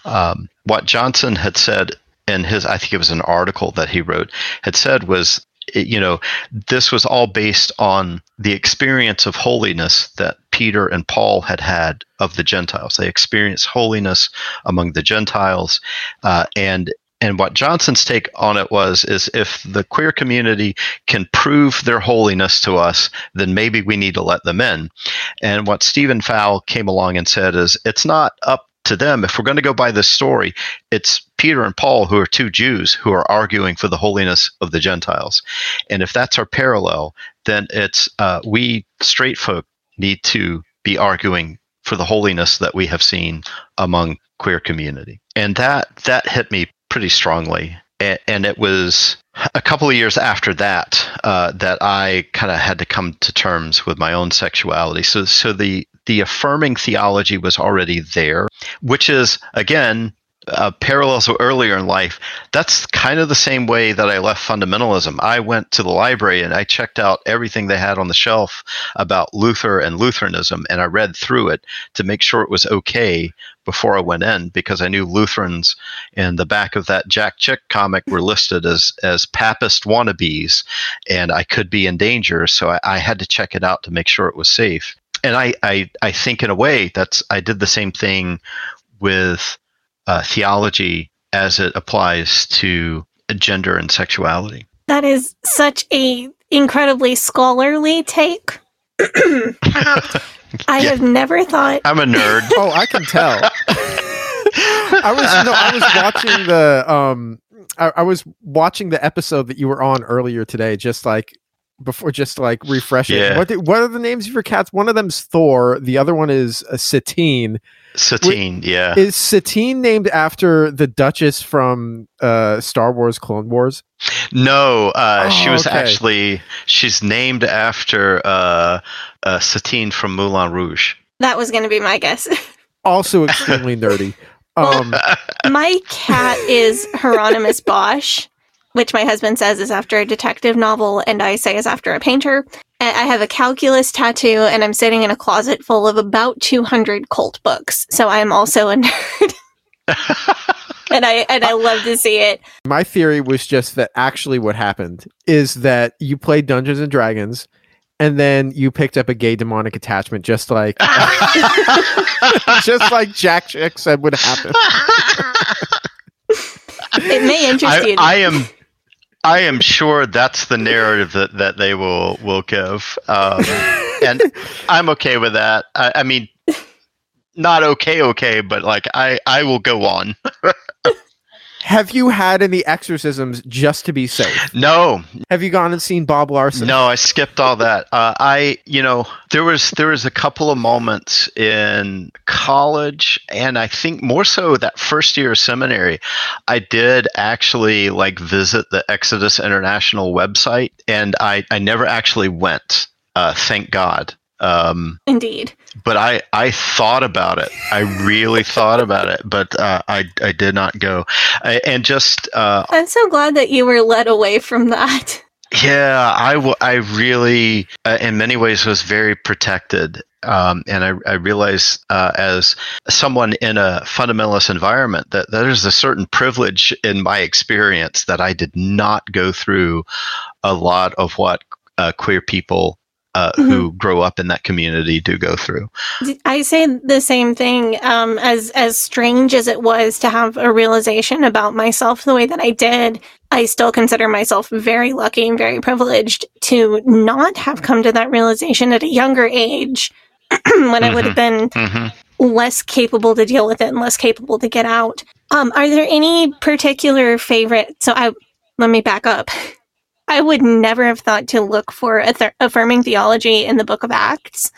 Um, what Johnson had said in his, I think it was an article that he wrote, had said was you know, this was all based on the experience of holiness that Peter and Paul had had of the Gentiles. They experienced holiness among the Gentiles, uh, and and what Johnson's take on it was is if the queer community can prove their holiness to us, then maybe we need to let them in. And what Stephen Fowl came along and said is it's not up to them, if we're going to go by this story, it's Peter and Paul who are two Jews who are arguing for the holiness of the Gentiles. And if that's our parallel, then it's uh, we straight folk need to be arguing for the holiness that we have seen among queer community. And that that hit me pretty strongly. And, and it was a couple of years after that uh, that I kind of had to come to terms with my own sexuality. So so the the affirming theology was already there, which is again uh, parallels earlier in life. That's kind of the same way that I left fundamentalism. I went to the library and I checked out everything they had on the shelf about Luther and Lutheranism, and I read through it to make sure it was okay before I went in because I knew Lutherans in the back of that Jack Chick comic were listed as as papist wannabes, and I could be in danger. So I, I had to check it out to make sure it was safe. And I, I, I think in a way that's I did the same thing with uh, theology as it applies to gender and sexuality. That is such a incredibly scholarly take. I Yeah. have never thought I'm a nerd. Oh, I can tell. I was no, I was watching the um I, I was watching the episode that you were on earlier today, just like before just like refresh it. Yeah. What do- what are the names of your cats? One of them's Thor, the other one is uh, Satine. Satine, yeah. Is Satine named after the Duchess from uh Star Wars Clone Wars? No, uh, she Oh, was okay. actually she's named after uh, uh, Satine from Moulin Rouge. that was going to be my guess. Also extremely nerdy. Um my cat is Hieronymus Bosch, which my husband says is after a detective novel, and I say is after a painter. I have a calculus tattoo, and I'm sitting in a closet full of about 200 cult books. So I am also a nerd. and I and I love to see it. my theory was just that actually what happened is that you played Dungeons and Dragons and then you picked up a gay demonic attachment just like just like Jack Chick said would happen. It may interest I, you. I am I am sure that's the narrative that, that they will will give, um, and I'm okay with that. I, I mean, not okay, okay, but like I I will go on. Have you had any exorcisms just to be safe? No, Have you gone and seen Bob Larson? No, I skipped all that. Uh, I, you know, there was there was a couple of moments in college, and I think more so that first year of seminary, I did actually like visit the Exodus International website, and I I never actually went. Uh, thank God. Um, Indeed. but I I thought about it. I really thought about it, but uh, I I did not go. I, and just uh, I'm so glad that you were led away from that. Yeah, I, w- I really, uh, in many ways, was very protected. Um, and I, I realize uh, as someone in a fundamentalist environment that there's a certain privilege in my experience that I did not go through a lot of what uh, queer people uh, who grow up in that community do go through. I say the same thing. Um, as as strange as it was to have a realization about myself the way that I did, I still consider myself very lucky and very privileged to not have come to that realization at a younger age, when I would have been hmm less capable to deal with it and less capable to get out. Um, are there any particular favorite? So I let me back up. I would never have thought to look for th- affirming theology in the Book of Acts.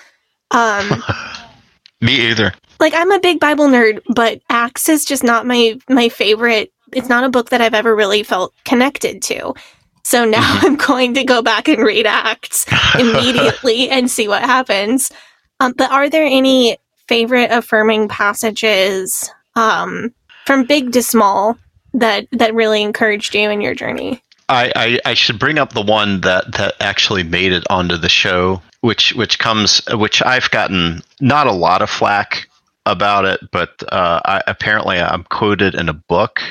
Um, Me either. like I'm a big Bible nerd, but Acts is just not my my favorite. It's not a book that I've ever really felt connected to. So now I'm going to go back and read Acts immediately and see what happens. Um, but are there any favorite affirming passages um, from big to small that that really encouraged you in your journey? I, I, I should bring up the one that, that actually made it onto the show, which which comes which I've gotten not a lot of flack about it, but uh, I, apparently I'm quoted in a book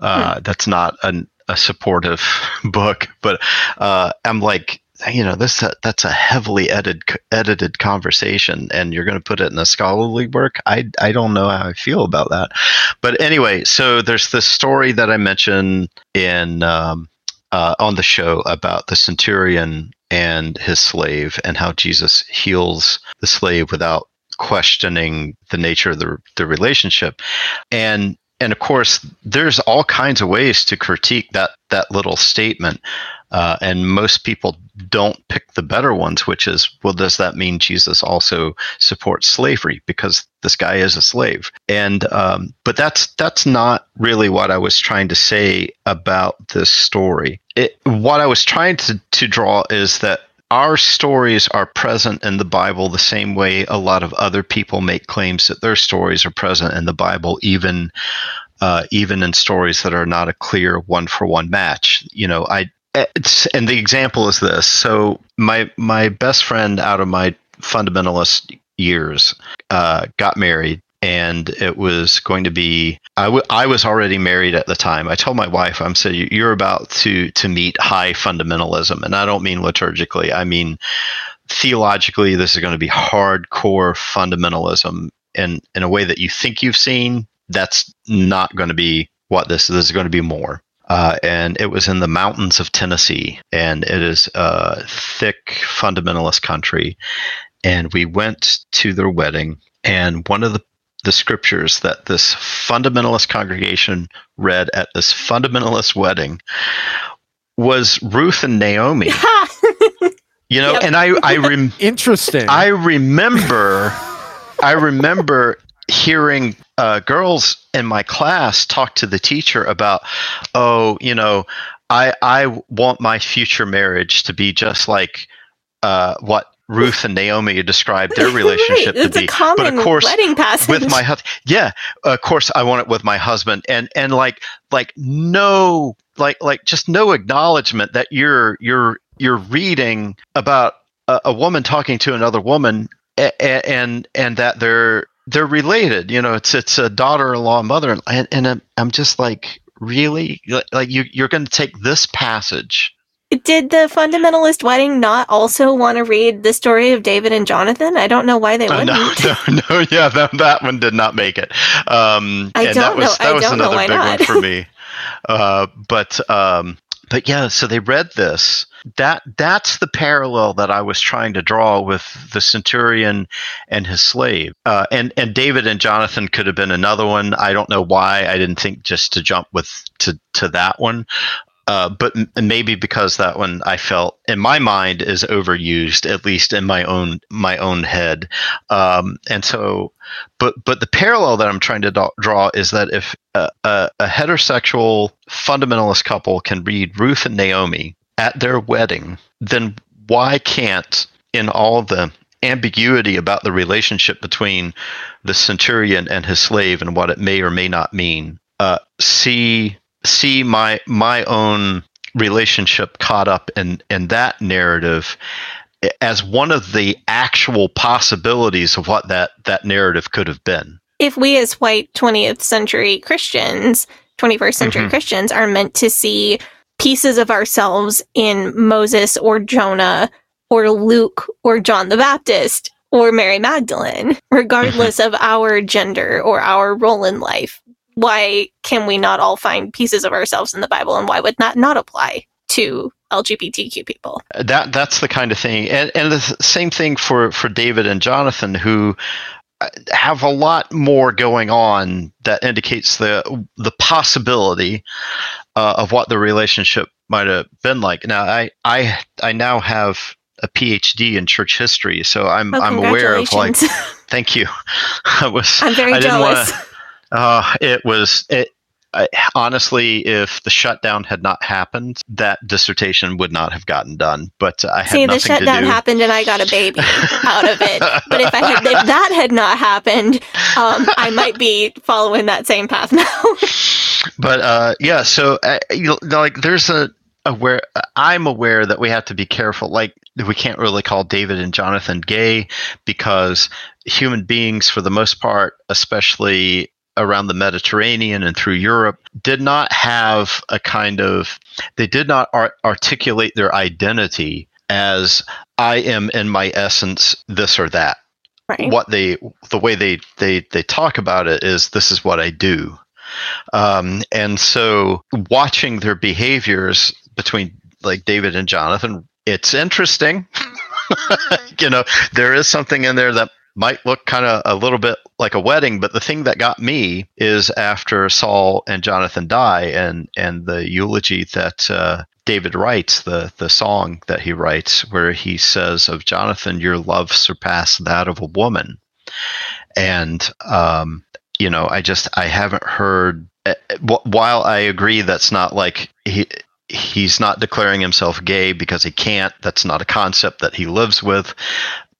uh, that's not an, a supportive book, but uh, I'm like, you know, this that's a heavily edited edited conversation, and you're going to put it in a scholarly work. I I don't know how I feel about that, but anyway, so there's this story that I mentioned in. Um, uh, on the show about the centurion and his slave and how Jesus heals the slave without questioning the nature of the, the relationship. And and of course, there's all kinds of ways to critique that that little statement, uh, and most people don't pick the better ones, which is, well, does that mean Jesus also supports slavery because this guy is a slave? And um, but that's that's not really what I was trying to say about this story. It, what I was trying to to draw is that our stories are present in the Bible the same way a lot of other people make claims that their stories are present in the Bible, even uh, even in stories that are not a clear one for one match. You know, I and the example is this. So my my best friend out of my fundamentalist years uh, got married and it was going to be I, w- I was already married at the time i told my wife i'm said you're about to to meet high fundamentalism and i don't mean liturgically i mean theologically this is going to be hardcore fundamentalism in in a way that you think you've seen that's not going to be what this is. This is going to be more uh, and it was in the mountains of Tennessee, and it is a thick fundamentalist country. And we went to their wedding, and one of the the scriptures that this fundamentalist congregation read at this fundamentalist wedding was Ruth and Naomi. you know, yep. and I I rem- interesting. I remember I remember hearing uh, girls in my class talk to the teacher about, oh, you know, I I want my future marriage to be just like uh, what Ruth and Naomi described their relationship right. to be. but of course, wedding passage. with my husband, yeah, of course, I want it with my husband, and and like like no like like just no acknowledgement that you're you're you're reading about a, a woman talking to another woman, and and, and that they're they're related. You know, it's it's a daughter-in-law, mother, and, and I'm just like, really, like you you're going to take this passage. Did the fundamentalist wedding not also want to read the story of David and Jonathan? I don't know why they wouldn't. Uh, no, no, no, yeah, that, that one did not make it. Um, I and don't that was, know. That I was don't know another why big not. one for me. Uh, but um, but yeah, so they read this. That that's the parallel that I was trying to draw with the centurion and his slave. Uh, and and David and Jonathan could have been another one. I don't know why I didn't think just to jump with to to that one. Uh, but m- maybe because that one I felt in my mind is overused, at least in my own my own head, um, and so. But but the parallel that I'm trying to do- draw is that if a, a, a heterosexual fundamentalist couple can read Ruth and Naomi at their wedding, then why can't in all the ambiguity about the relationship between the centurion and his slave and what it may or may not mean, uh, see see my my own relationship caught up in in that narrative as one of the actual possibilities of what that that narrative could have been. If we as white 20th century Christians, 21st century Mhm. Christians are meant to see pieces of ourselves in Moses or Jonah or Luke or John the Baptist or Mary Magdalene, regardless of our gender or our role in life, why can we not all find pieces of ourselves in the Bible and why would that not apply to LGBTQ people? That that's the kind of thing, and and the same thing for for David and Jonathan, who uh, have a lot more going on that indicates the the possibility uh, of what the relationship might have been like. Now, I I I now have a PhD in church history, so I'm Oh, I'm aware of like. Thank you. I was. I'm very I didn't jealous. wanna- uh, it was it. I, honestly, if the shutdown had not happened, that dissertation would not have gotten done. But I had See, the shutdown happened and I got a baby out of it. But if I had, if that had not happened, um, I might be following that same path now. but uh, yeah, so uh, you know, like there's a aware. I'm aware that we have to be careful. Like we can't really call David and Jonathan gay because human beings, for the most part, especially around the Mediterranean and through Europe, did not have a kind of they did not ar- articulate their identity as I am in my essence this or that. right. What they the way they they they talk about it is this is what I do. Um, and so watching their behaviors between like David and Jonathan, it's interesting. you know, there is something in there that might look kind of a little bit like a wedding, but the thing that got me is after Saul and Jonathan die, and and the eulogy that uh, David writes, the the song that he writes, where he says of Jonathan, "Your love surpassed that of a woman," and um, you know, I just I haven't heard. eh, While I agree that's not like he he's not declaring himself gay because he can't. That's not a concept that he lives with.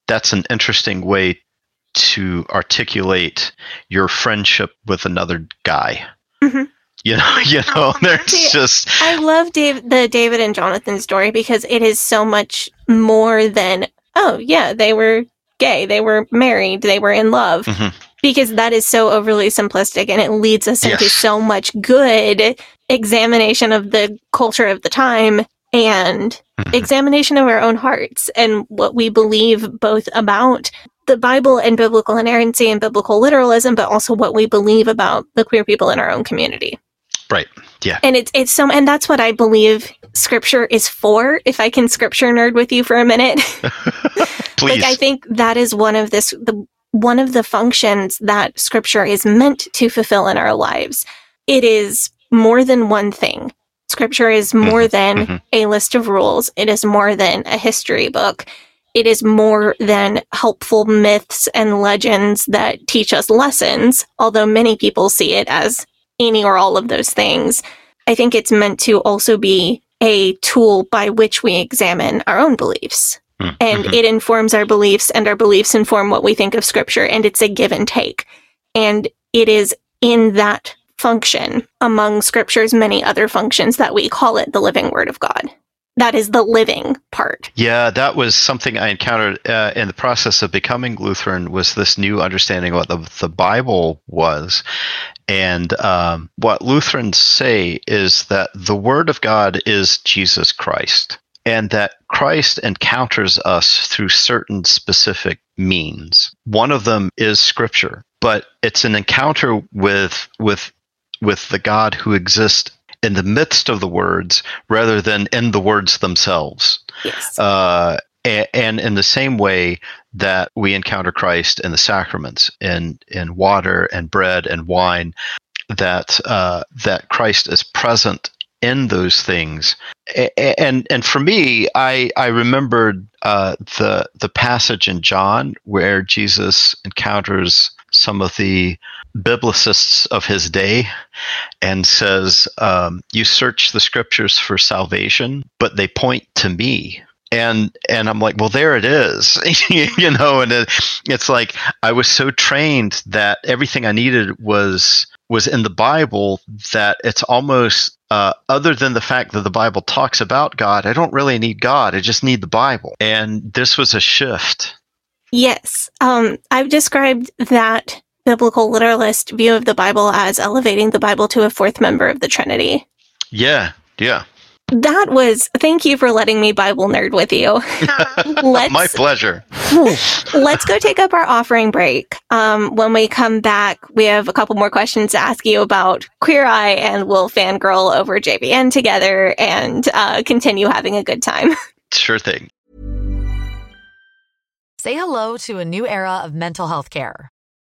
That's an interesting way to articulate your friendship with another guy. Mhm. You know, you know, there's just I love Dave, the David and Jonathan story because it is so much more than, oh, yeah, they were gay, they were married, they were in love. Mhm. Because that is so overly simplistic and it leads us into so much good examination of the culture of the time and Mhm. examination of our own hearts and what we believe both about the Bible and biblical inerrancy and biblical literalism, but also what we believe about the queer people in our own community right. Yeah. and it's it's so and that's what i believe scripture is for if i can scripture nerd with you for a minute Please. like i think that is one of this the one of the functions that scripture is meant to fulfill in our lives it is more than one thing scripture is more Mhm, than mhm. a list of rules it is more than a history book it is more than helpful myths and legends that teach us lessons although many people see it as any or all of those things I think it's meant to also be a tool by which we examine our own beliefs. Mm, And mhm. it informs our beliefs, and our beliefs inform what we think of scripture, and it's a give and take. And it is in that function, among scripture's many other functions, that we call it the living word of God. That is the living part. Yeah, that was something I encountered uh, in the process of becoming Lutheran. Was this new understanding of what the, the Bible was, and um, what Lutherans say is that the Word of God is Jesus Christ, and that Christ encounters us through certain specific means. One of them is Scripture, but it's an encounter with with with the God who exists in the midst of the words rather than in the words themselves. Yes. Uh, and in the same way that we encounter Christ in the sacraments, in in water and bread and wine, that uh, that Christ is present in those things. And and for me, I I remembered uh, the the passage in John where Jesus encounters some of the biblicists of his day and says, um, "You search the scriptures for salvation, but they point to me." And and I'm like, well, there it is, you know. And it, it's like I was so trained that everything I needed was was in the Bible that it's almost uh, other than the fact that the Bible talks about God, I don't really need God. I just need the Bible. And this was a shift. Yes. Um, I've described that biblical literalist view of the Bible as elevating the Bible to a fourth member of the Trinity. Yeah, yeah. That was, thank you for letting me Bible nerd with you. Let's, My pleasure. let's go take up our offering break. Um, when we come back, we have a couple more questions to ask you about Queer Eye and we'll fangirl over JVN together and uh, continue having a good time. Sure thing. Say hello to a new era of mental health care.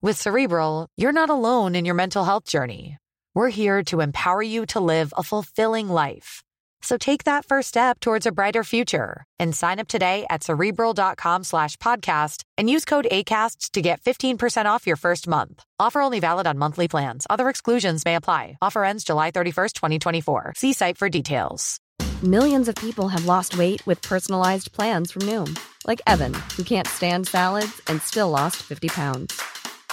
With Cerebral, you're not alone in your mental health journey. We're here to empower you to live a fulfilling life. So take that first step towards a brighter future and sign up today at cerebral.com slash podcast and use code ACAST to get 15% off your first month. Offer only valid on monthly plans. Other exclusions may apply. Offer ends July 31st, 2024. See site for details. Millions of people have lost weight with personalized plans from Noom, like Evan, who can't stand salads and still lost 50 pounds.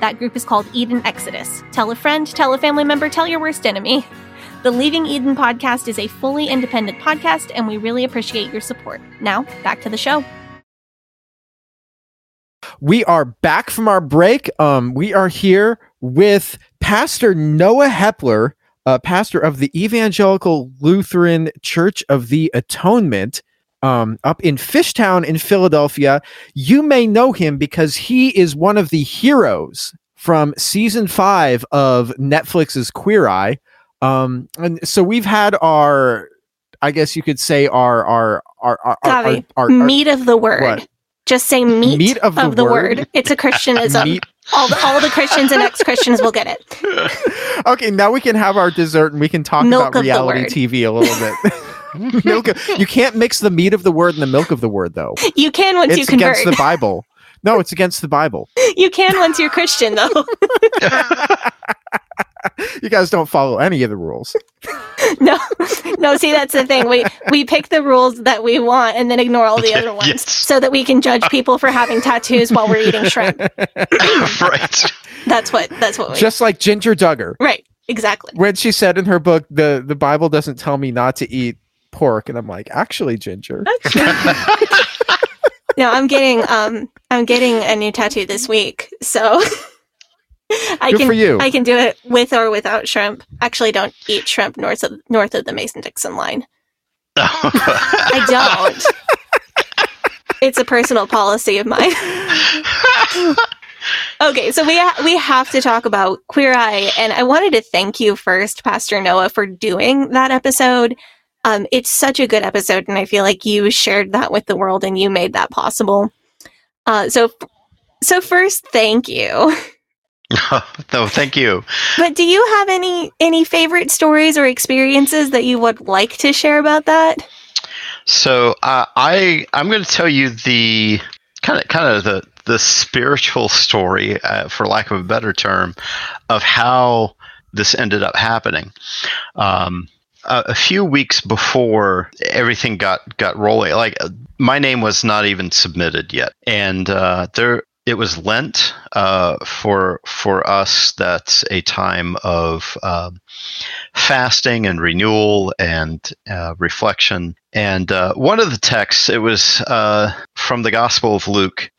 That group is called Eden Exodus. Tell a friend, tell a family member, tell your worst enemy. The Leaving Eden podcast is a fully independent podcast, and we really appreciate your support. Now, back to the show. We are back from our break. Um, we are here with Pastor Noah Hepler, uh, pastor of the Evangelical Lutheran Church of the Atonement, um, up in Fishtown in Philadelphia. You may know him because he is one of the heroes from season five of Netflix's Queer Eye. Um, and so we've had our, I guess you could say our our our our, our, our, our- meat of the word. what? Just say meat, Meat of of, the the, word? word. It's a Christianism. Meat. All the, all the Christians and ex-Christians will get it. okay, now we can have our dessert and we can talk Milk about reality. TV a little bit. milk. Of, you can't mix the meat of the word and the milk of the word, though. You can once you It's convert. against the Bible. No, it's against the Bible. you can once you're Christian, though. You guys don't follow any of the rules. no, no. See, that's the thing. We we pick the rules that we want and then ignore all the other ones, Yes. so that we can judge people for having tattoos while we're eating shrimp. right. That's what. That's what we. Just like Ginger Duggar, right. Exactly. when she said in her book, the the Bible doesn't tell me not to eat pork, and I'm like, actually, Ginger. No, I'm getting um I'm getting a new tattoo this week, so I Good can for you. I can do it with or without shrimp. Actually, don't eat shrimp north of north of the Mason Dixon line. I don't. it's a personal policy of mine. okay, so we ha- we have to talk about Queer Eye, and I wanted to thank you first, Pastor Noah, for doing that episode. Um, it's such a good episode, and I feel like you shared that with the world, and you made that possible. Uh, so, so first, thank you. no, thank you. But do you have any any favorite stories or experiences that you would like to share about that? So uh, I I'm going to tell you the kind of kind of the the spiritual story, uh, for lack of a better term, of how this ended up happening. Um, a, a few weeks before everything got got rolling, like uh, my name was not even submitted yet, and uh, there it was Lent uh, for for us. That's a time of um, fasting and renewal and uh, reflection. And uh, one of the texts, it was uh, from the Gospel of Luke,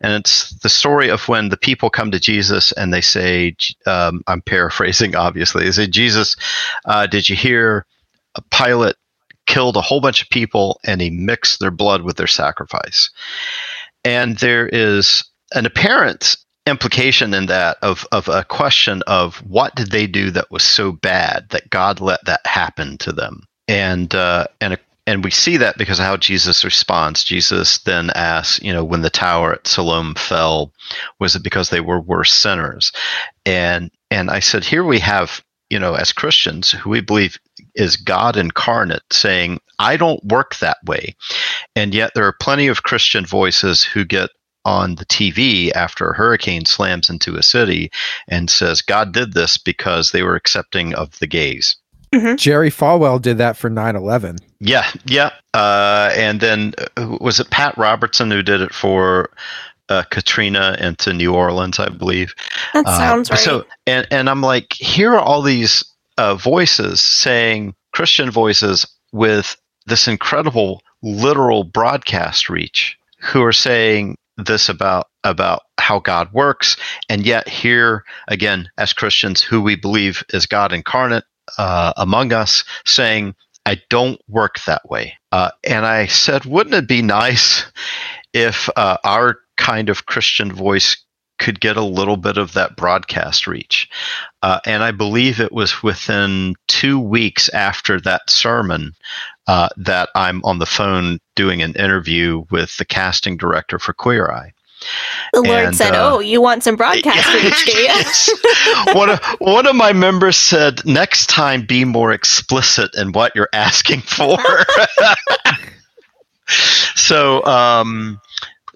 and it's the story of when the people come to Jesus and they say, um, I'm paraphrasing, obviously, they say, Jesus, uh, did you hear Pilate killed a whole bunch of people and he mixed their blood with their sacrifice? And there is an apparent implication in that of, of a question of what did they do that was so bad that God let that happen to them? And uh, and and we see that because of how Jesus responds. Jesus then asks, you know, when the tower at Siloam fell, was it because they were worse sinners? And and I said, here we have, you know, as Christians who we believe is God incarnate saying, I don't work that way. And yet there are plenty of Christian voices who get on the TV after a hurricane slams into a city and says God did this because they were accepting of the gays. Jerry Falwell did that for 9 11. Yeah, yeah. Uh, and then uh, was it Pat Robertson who did it for uh, Katrina into New Orleans, I believe. That Uh, sounds right. So, and and I'm like, here are all these uh, voices saying Christian voices with this incredible literal broadcast reach, who are saying this about about how God works, and yet here again, as Christians, who we believe is God incarnate uh, among us, saying. I don't work that way. Uh, and I said, wouldn't it be nice if uh, our kind of Christian voice could get a little bit of that broadcast reach. Uh, and I believe it was within two weeks after that sermon uh, that I'm on the phone doing an interview with the casting director for Queer Eye. The Lord And, said, uh, "Oh, you want some broadcast reach, do you?" one of one of my members said, "Next time, be more explicit in what you're asking for." so, um,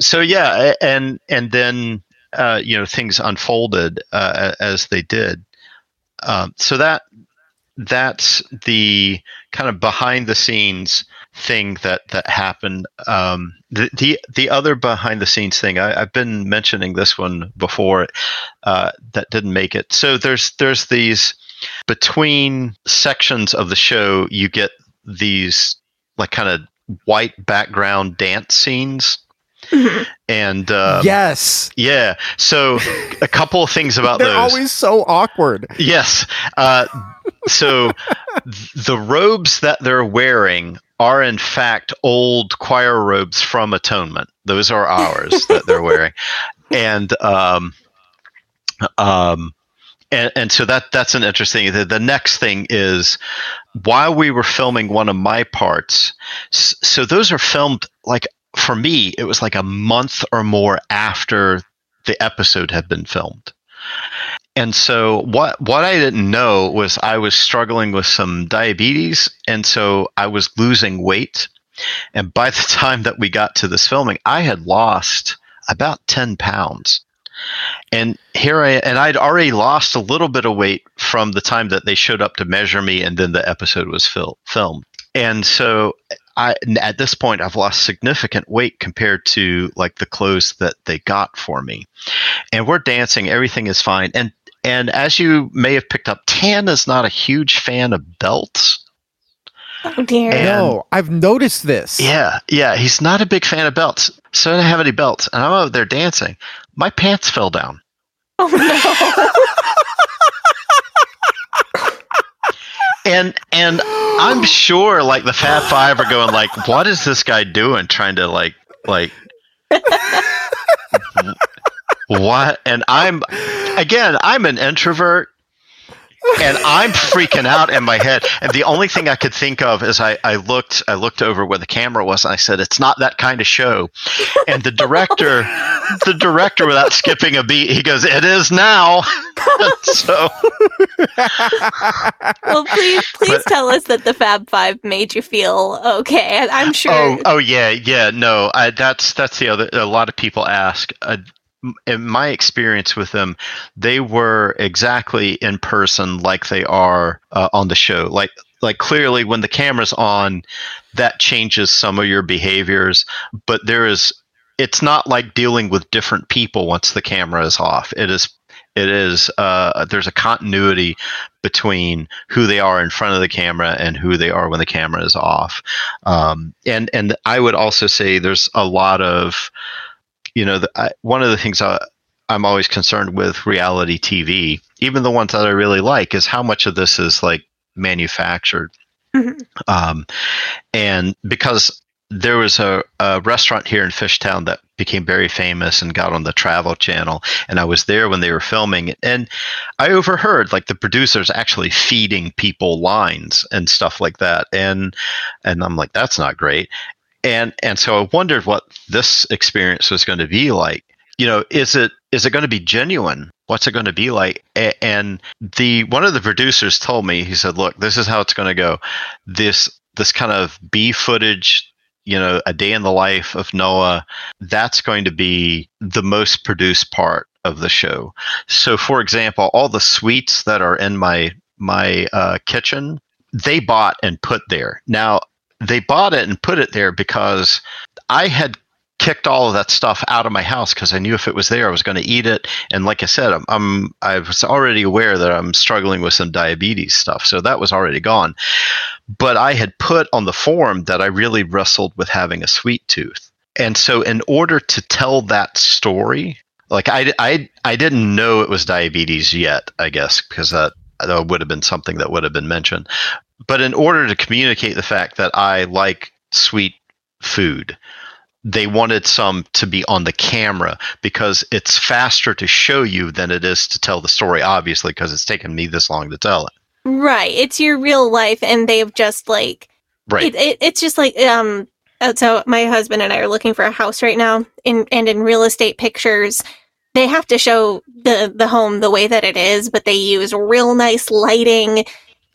so yeah, and and then uh, you know things unfolded uh, as they did. Um, so that that's the kind of behind the scenes thing that that happened. Um, the, the the other behind the scenes thing I, I've been mentioning this one before uh, that didn't make it. So there's there's these between sections of the show you get these like kind of white background dance scenes. And um, yes, yeah. So a couple of things about they're those. always so awkward. Yes. Uh, so the robes that they're wearing are in fact old choir robes from Atonement. Those are ours that they're wearing, and um, um, and, and so that that's an interesting. The, the next thing is while we were filming one of my parts. So those are filmed like for me, it was like a month or more after the episode had been filmed. And so what what I didn't know was I was struggling with some diabetes and so I was losing weight. And by the time that we got to this filming, I had lost about 10 pounds. And here I and I'd already lost a little bit of weight from the time that they showed up to measure me and then the episode was fil- filmed. And so I at this point I've lost significant weight compared to like the clothes that they got for me. And we're dancing, everything is fine. And and as you may have picked up, Tan is not a huge fan of belts. oh dear. And- no, I've noticed this. Yeah, yeah, he's not a big fan of belts. So I didn't have any belts, and I'm out there dancing. My pants fell down. Oh no. and and I'm sure like the Fab Five are going like, what is this guy doing? Trying to like like what? And I'm again, I'm an introvert. And I'm freaking out in my head. And the only thing I could think of is I, I looked I looked over where the camera was and I said, It's not that kind of show. And the director the director without skipping a beat, he goes, It is now. so well, please, please tell us that the Fab Five made you feel okay. I'm sure. Oh, oh yeah, yeah. No, I, that's that's the other. A lot of people ask. Uh, in my experience with them, they were exactly in person like they are uh, on the show. Like like clearly when the camera's on, that changes some of your behaviors. But there is, it's not like dealing with different people once the camera is off. It is. It is. Uh, there's a continuity between who they are in front of the camera and who they are when the camera is off. Um, and and I would also say there's a lot of, you know, the, I, one of the things I, I'm always concerned with reality TV, even the ones that I really like, is how much of this is like manufactured. Mhm. Um, and because there was a, a restaurant here in Fishtown that became very famous and got on the Travel Channel, and I was there when they were filming it, and I overheard like the producers actually feeding people lines and stuff like that, and and I'm like, that's not great, and and so I wondered what this experience was going to be like. You know, is it is it going to be genuine? What's it going to be like? And the one of the producers told me, he said, "Look, this is how it's going to go. This this kind of B footage." You know, a day in the life of Noah, that's going to be the most produced part of the show. So, for example, all the sweets that are in my my uh, kitchen, they bought and put there. Now, they bought it and put it there because I had kicked all of that stuff out of my house because I knew if it was there, I was going to eat it. And like I said, I'm, I'm I was already aware that I'm struggling with some diabetes stuff, so that was already gone. But I had put on the form that I really wrestled with having a sweet tooth, and so in order to tell that story, like I I I didn't know it was diabetes yet, I guess, because that that would have been something that would have been mentioned. But in order to communicate the fact that I like sweet food, they wanted some to be on the camera because it's faster to show you than it is to tell the story, obviously, because it's taken me this long to tell it. Right. It's your real life, and they've just like Right. It, it, it's just like um. uh, So my husband and I are looking for a house right now, in and in real estate pictures, they have to show the the home the way that it is, but they use real nice lighting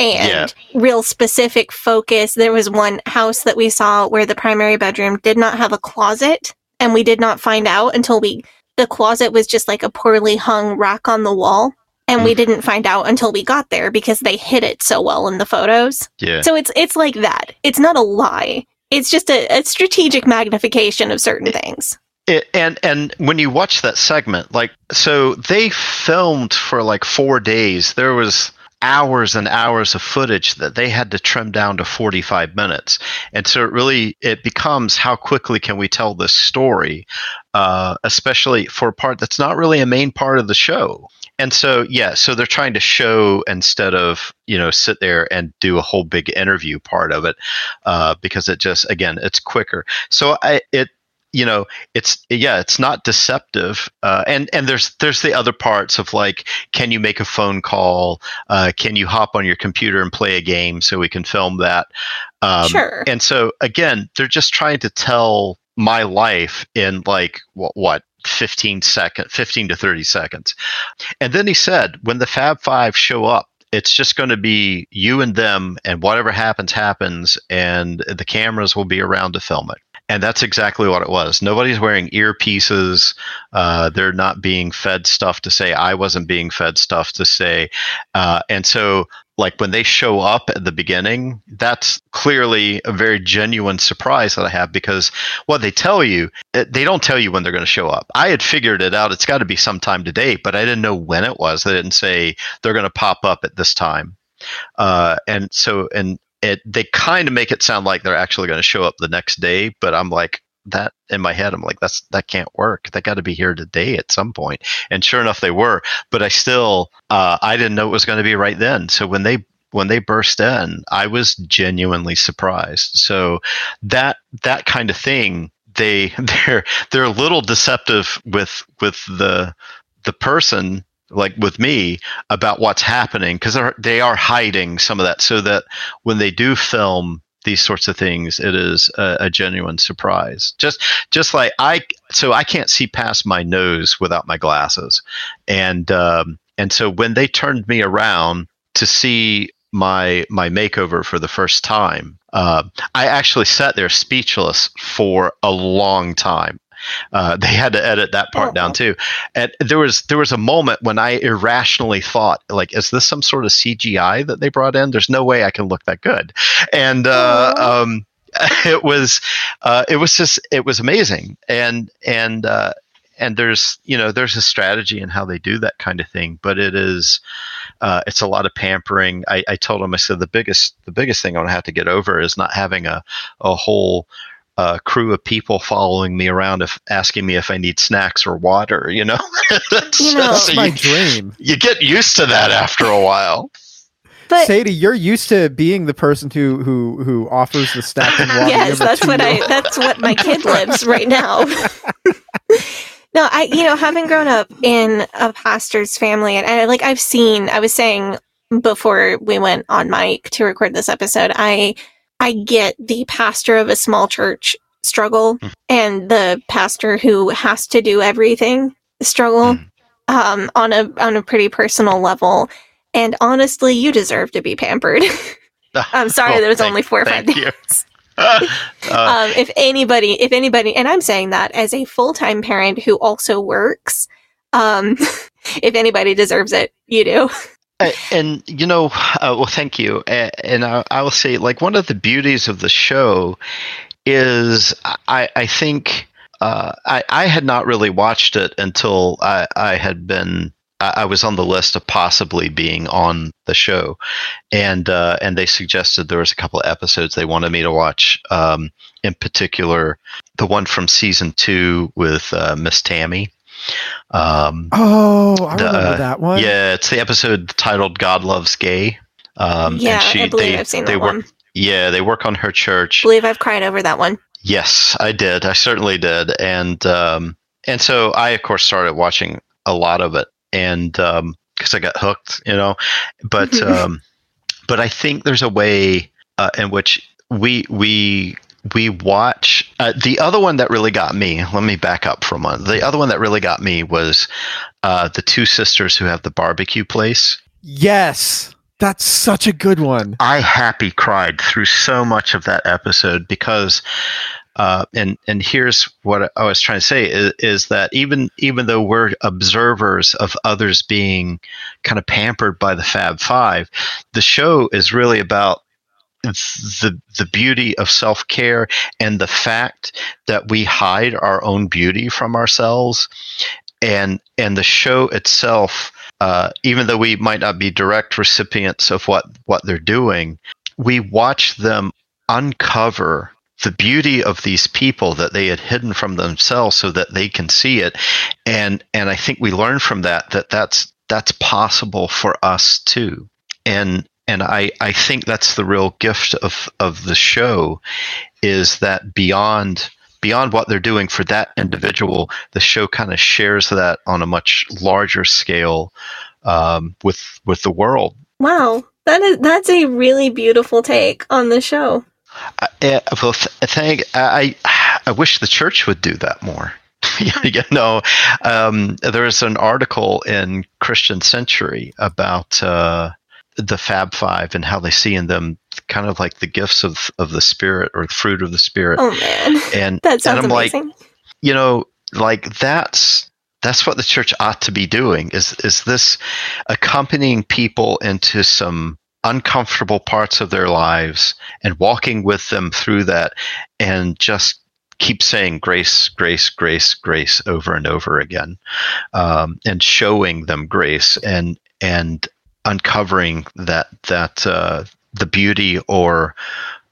and Yeah. real specific focus. There was one house that we saw where the primary bedroom did not have a closet, and we did not find out until we the closet was just like a poorly hung rack on the wall. And we mm. didn't find out until we got there because they hid it so well in the photos. yeah. So it's it's like that. It's not a lie. It's just a, a strategic magnification of certain things. It, and and when you watch that segment, like so they filmed for like four days. There was hours and hours of footage that they had to trim down to 45 minutes. And so it really it becomes how quickly can we tell this story uh, especially for a part that's not really a main part of the show. And so yeah so they're trying to show instead of you know sit there and do a whole big interview part of it uh, because it just again it's quicker. So i it you know it's yeah it's not deceptive uh, and and there's there's the other parts of like can you make a phone call? Uh, can you hop on your computer and play a game so we can film that? Um, Sure. and so again they're just trying to tell my life in like what, what 15 second 15 to 30 seconds. And then he said when the fab five show up it's just going to be you and them and whatever happens happens and the cameras will be around to film it and that's exactly what it was. Nobody's wearing earpieces. Uh, they're not being fed stuff to say. I wasn't being fed stuff to say. Uh, and so, like when they show up at the beginning, that's clearly a very genuine surprise that I have because what they tell you, they don't tell you when they're going to show up. I had figured it out. It's got to be sometime today, but I didn't know when it was. They didn't say they're going to pop up at this time. Uh, and so, and it they kind of make it sound like they're actually going to show up the next day, but I'm like that in my head. I'm like that's that can't work. They got to be here today at some. And sure enough, they were. But I still uh, I didn't know it was going to be right then. So when they when they burst in, I was genuinely surprised. So that that kind of thing they they're they're a little deceptive with with the the person like with me about what's happening because they are hiding some of that so that when they do film these sorts of things it is a, a genuine surprise. Just just like i so i can't see past my nose without my glasses. And um, and so when they turned me around to see my my makeover for the first time uh, i actually sat there speechless for a long time uh, they had to edit that part down too. And there was there was a moment when I irrationally thought, like, is this some sort of CGI that they brought in? There's no way I can look that good. And uh, um, it was uh, it was just it was amazing. And and uh, and there's you know there's a strategy in how they do that kind of thing, but it is uh, it's a lot of pampering. I, I told him I said the biggest the biggest thing I'm gonna have to get over is not having a a whole uh, crew of people following me around, if asking me if I need snacks or water. You know, That's You know- That's so my you, dream. you get used to that after a while. But Sadie, you're used to being the person who who who offers the snack and water. Yes, that's what I that's what my kid lives right now. no, I you know, having grown up in a pastor's family and, and like I've seen I was saying before we went on mic to record this episode, I I get the pastor of a small church struggle and the pastor who has to do everything struggle um on a on a pretty personal level. And honestly, you deserve to be pampered. I'm sorry, Oh, there was thank- only four or five thank you. days. Uh, um, if anybody, if anybody, and I'm saying that as a full time parent who also works, um, if anybody deserves it, you do. Uh, and you know, uh, well, thank you. And, I, I will say, like one of the beauties of the show is, I, I think uh, I, I had not really watched it until I, I had been. I I was on the list of possibly being on the show, and uh, and they suggested there was a couple of episodes they wanted me to watch. Um, in particular, the one from season two with uh, Miss Tammy. Um, Oh, I the, remember uh, that one. Yeah, it's the episode titled "God Loves Gay." Um, yeah, and she, I believe they, I've seen they that work, one. Yeah, they work on her church. believe I've cried over that one. Yes, I did. I certainly did, and um, and so I, of course, started watching a lot of it, and because I got hooked, you know. But um, but I think there's a way uh, in which we we we watch uh, the other one that really got me. Let me back up for a moment. The other one that really got me was uh, the two sisters who have the barbecue place. Yes, that's such a good one. I happy cried through so much of that episode because, uh, and and here's what I was trying to say is, is that even even though we're observers of others being kind of pampered by the Fab Five, the show is really about the the beauty of self care and the fact that we hide our own beauty from ourselves, and and the show itself uh, even though we might not be direct recipients of what, what they're doing, we watch them uncover the beauty of these people that they had hidden from themselves so that they can see it. And and I think we learn from that that that's that's possible for us too. And and I I think that's the real gift of of the show is that beyond beyond what they're doing for that individual, the show kind of shares that on a much larger scale um, with with the world. Wow, that is that's a really beautiful take on the show. I, uh, well, th- thank I. I wish the church would do that more. you know, um, there's an article in Christian Century about uh, the Fab Five and how they see in them kind of like the gifts of, of the Spirit or the fruit of the Spirit. Oh man, and that sounds and I'm amazing. like, you know, like that's that's what the church ought to be doing. Is is this accompanying people into some uncomfortable parts of their lives and walking with them through that, and just keep saying grace, grace, grace, grace over and over again, um, and showing them grace and and uncovering that that uh, the beauty or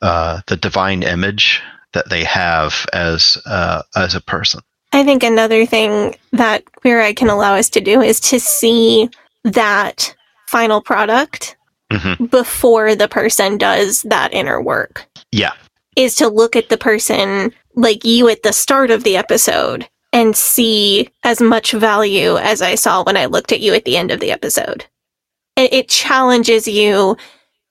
uh, the divine image that they have as uh, as a person. I think another thing that Queer Eye can allow us to do is to see that final product Mm-hmm. before the person does that inner work. Yeah, Is to look at the person like you at the start of the episode and see as much value as I saw when I looked at you at the end of the episode. It, it challenges you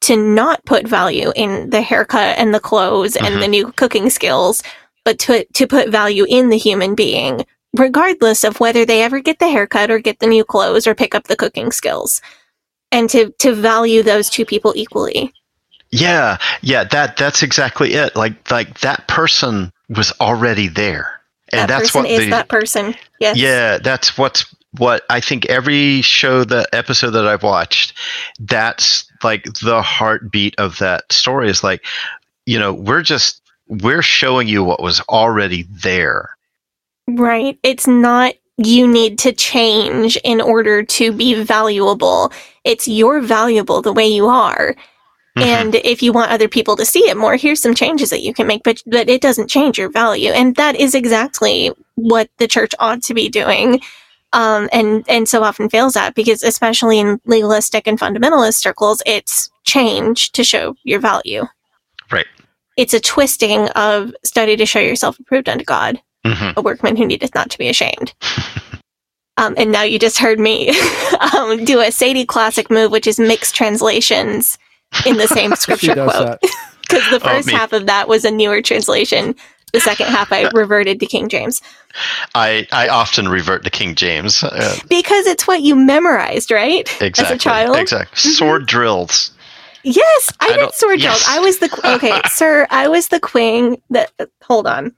to not put value in the haircut and the clothes and Mhm. the new cooking skills, but to to put value in the human being, regardless of whether they ever get the haircut or get the new clothes or pick up the cooking skills. And to to value those two people equally. yeah, yeah. That that's exactly it. Like like that person was already there, and that that's person what is the that person. Yes. Yeah, that's what's what I think every show the episode that I've watched, that's like the heartbeat of that story is like, you know, we're just we're showing you what was already there. Right. It's not you need to change in order to be valuable. It's you're valuable the way you are. Mhm. And if you want other people to see it more, here's some changes that you can make, but but it doesn't change your value. And that is exactly what the church ought to be doing. Um, and and so often fails at because especially in legalistic and fundamentalist circles, it's change to show your value. Right. It's a twisting of study to show yourself approved unto God hmm a workman who needeth not to be ashamed. Um, and now you just heard me um, do a Sadie classic move, which is mix translations in the same scripture quote. Because the Oh, first me. half of that was a newer translation. The second half, I reverted to King James I I often revert to King James. Uh, because it's what you memorized, right? exactly. As a child. Exactly. Sword drills. Yes, I, I did sword yes. drills. I was the okay, sir. I was the queen. That hold on.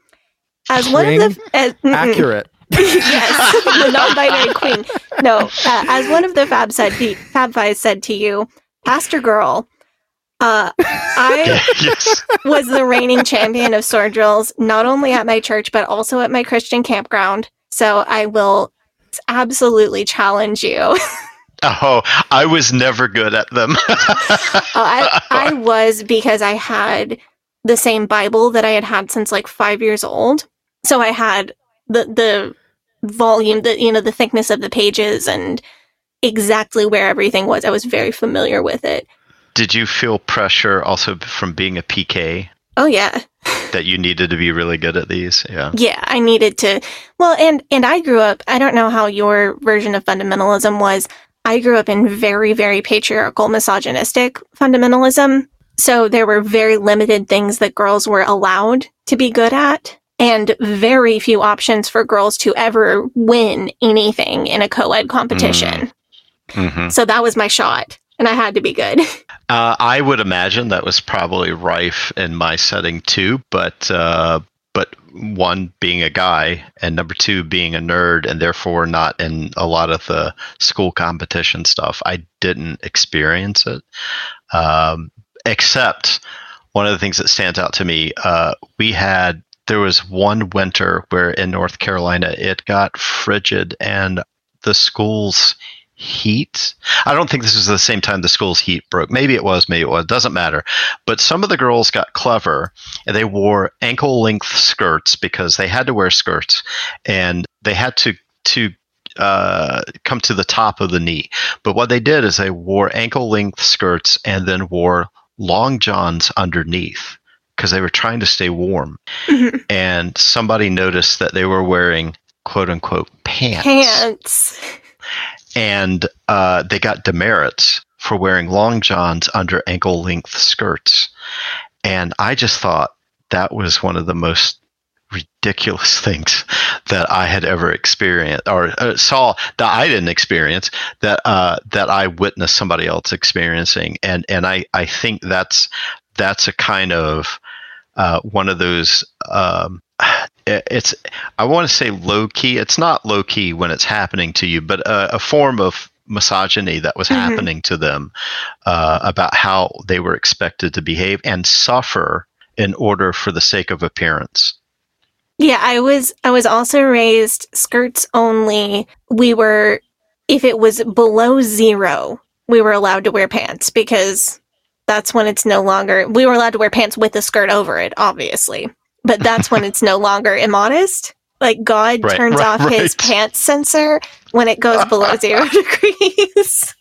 As one of the as. Accurate. yes, the non-binary queen. No, uh, as one of the Fab said, Fab Five said to you, Pastor Girl, uh, I yes. was the reigning champion of sword drills, not only at my church but also at my Christian campground. So I will absolutely challenge you. Oh, I was never good at them. Uh, I I was because I had the same Bible that I had had since like five years old. So I had the the volume, the you know the thickness of the pages and exactly where everything was. I was very familiar with it. Did you feel pressure also from being a PK? Oh yeah, that you needed to be really good at these. Yeah. Yeah, I needed to. Well, and and I grew up. I don't know how your version of fundamentalism was. I grew up in very, very patriarchal, misogynistic fundamentalism. So there were very limited things that girls were allowed to be good at, and very few options for girls to ever win anything in a co-ed competition. Mhm. So that was my shot, and I had to be good. Uh, I would imagine that was probably rife in my setting too, but uh, but one being a guy and number two being a nerd and therefore not in a lot of the school competition stuff. I didn't experience it, um, except one of the things that stands out to me. Uh, we had there was one winter where in North Carolina it got frigid and the schools heat. I don't think this was the same time the school's heat broke. Maybe it was, maybe it was. Doesn't matter. But some of the girls got clever and they wore ankle length skirts because they had to wear skirts and they had to to uh, come to the top of the knee. But what they did is they wore ankle length skirts and then wore long johns underneath because they were trying to stay warm. And somebody noticed that they were wearing quote unquote pants Pants. And uh, they got demerits for wearing long johns under ankle length skirts. And I just thought that was one of the most ridiculous things that I had ever experienced or uh, saw that I didn't experience that uh, that I witnessed somebody else experiencing. And and I I think that's that's a kind of uh, one of those. Um, it's I want to say low key. It's not low key when it's happening to you, but a, a form of misogyny that was Mhm. happening to them uh, about how they were expected to behave and suffer in order for the sake of appearance. Yeah, I was I was also raised skirts only. We were if it was below 0, we were allowed to wear pants because that's when it's no longer we were allowed to wear pants with a skirt over it, obviously. But that's when it's no longer immodest. Like God Right, turns right, off his pants sensor when it goes below 0 degrees.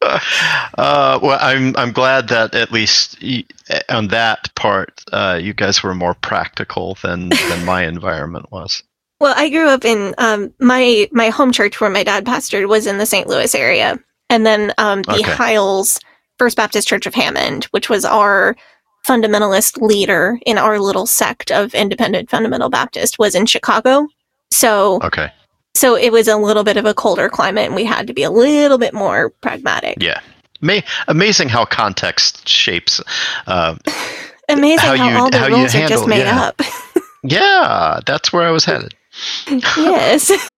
Uh, well, I'm I'm glad that at least y- on that part, uh, you guys were more practical than than my environment was. Well, I grew up in um, my my home church where my dad pastored was in the St. Louis area, and then um, the Okay. Hyles First Baptist Church of Hammond, which was our fundamentalist leader in our little sect of independent fundamental Baptist, was in Chicago. So, Okay. so it was a little bit of a colder climate, and we had to be a little bit more pragmatic. Yeah. Ma- amazing how context shapes. Uh, Amazing how, how you- all the rules are just made yeah. up. yeah, that's where I was headed. yes.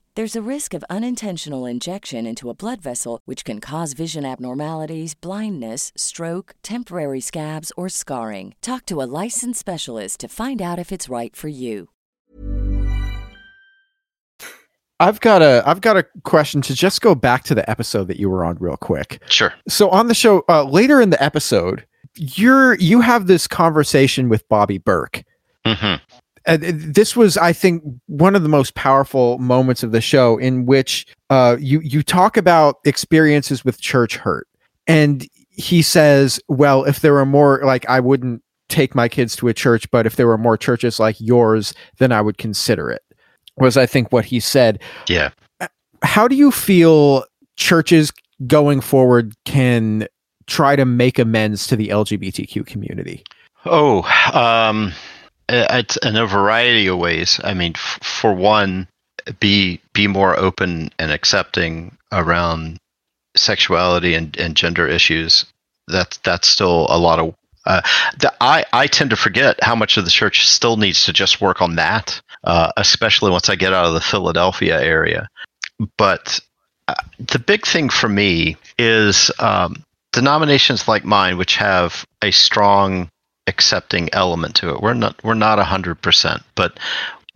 There's a risk of unintentional injection into a blood vessel, which can cause vision abnormalities, blindness, stroke, temporary scabs, or scarring. Talk to a licensed specialist to find out if it's right for you. I've got a I've got a question to just go back to the episode that you were on real quick. Sure. So on the show uh, later in the episode, you're you have this conversation with Bobby Berk. hmm And uh, this was, I think, one of the most powerful moments of the show in which uh, you you talk about experiences with church hurt, and he says, "Well, if there were more, like I wouldn't take my kids to a church, but if there were more churches like yours, then I would consider it." Was I think what he said. Yeah. How do you feel churches going forward can try to make amends to the LGBTQ community? Oh, um, uh, it's in a variety of ways. I mean, f- for one, be be more open and accepting around sexuality and, and gender issues, that's that's still a lot of. Uh, the, I I tend to forget how much of the church still needs to just work on that, uh, especially once I get out of the Philadelphia area. But uh, the big thing for me is um, denominations like mine, which have a strong accepting element to it. We're not we're not hundred percent, but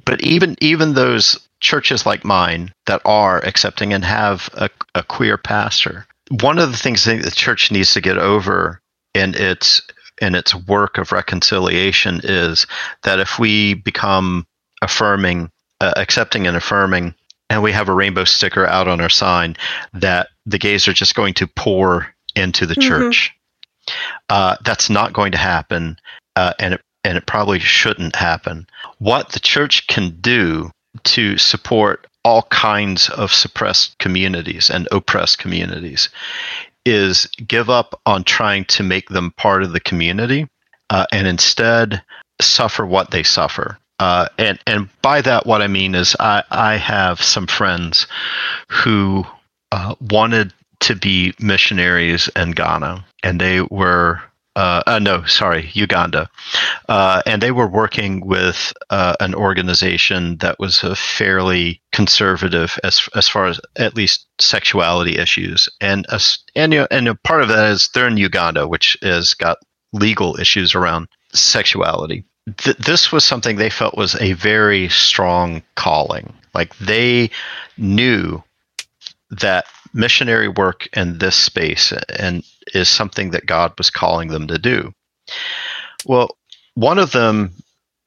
but even even those churches like mine that are accepting and have a, a queer pastor, one of the things that the church needs to get over in its in its work of reconciliation is that if we become affirming, uh, accepting and affirming, and we have a rainbow sticker out on our sign that the gays are just going to pour into the mm-hmm. church. Uh, that's not going to happen, uh, and it and it probably shouldn't happen. What the church can do to support all kinds of suppressed communities and oppressed communities is give up on trying to make them part of the community uh, and instead suffer what they suffer. Uh, and and by that, what I mean is I, I have some friends who uh, wanted to be missionaries in Ghana, and they were uh, uh, no, sorry, Uganda, uh, and they were working with uh, an organization that was fairly conservative as as far as at least sexuality issues, and a, and you know, and a part of that is they're in Uganda, which has got legal issues around sexuality. Th- this was something they felt was a very strong calling. Like they knew that missionary work in this space and is something that God was calling them to do. Well, one of them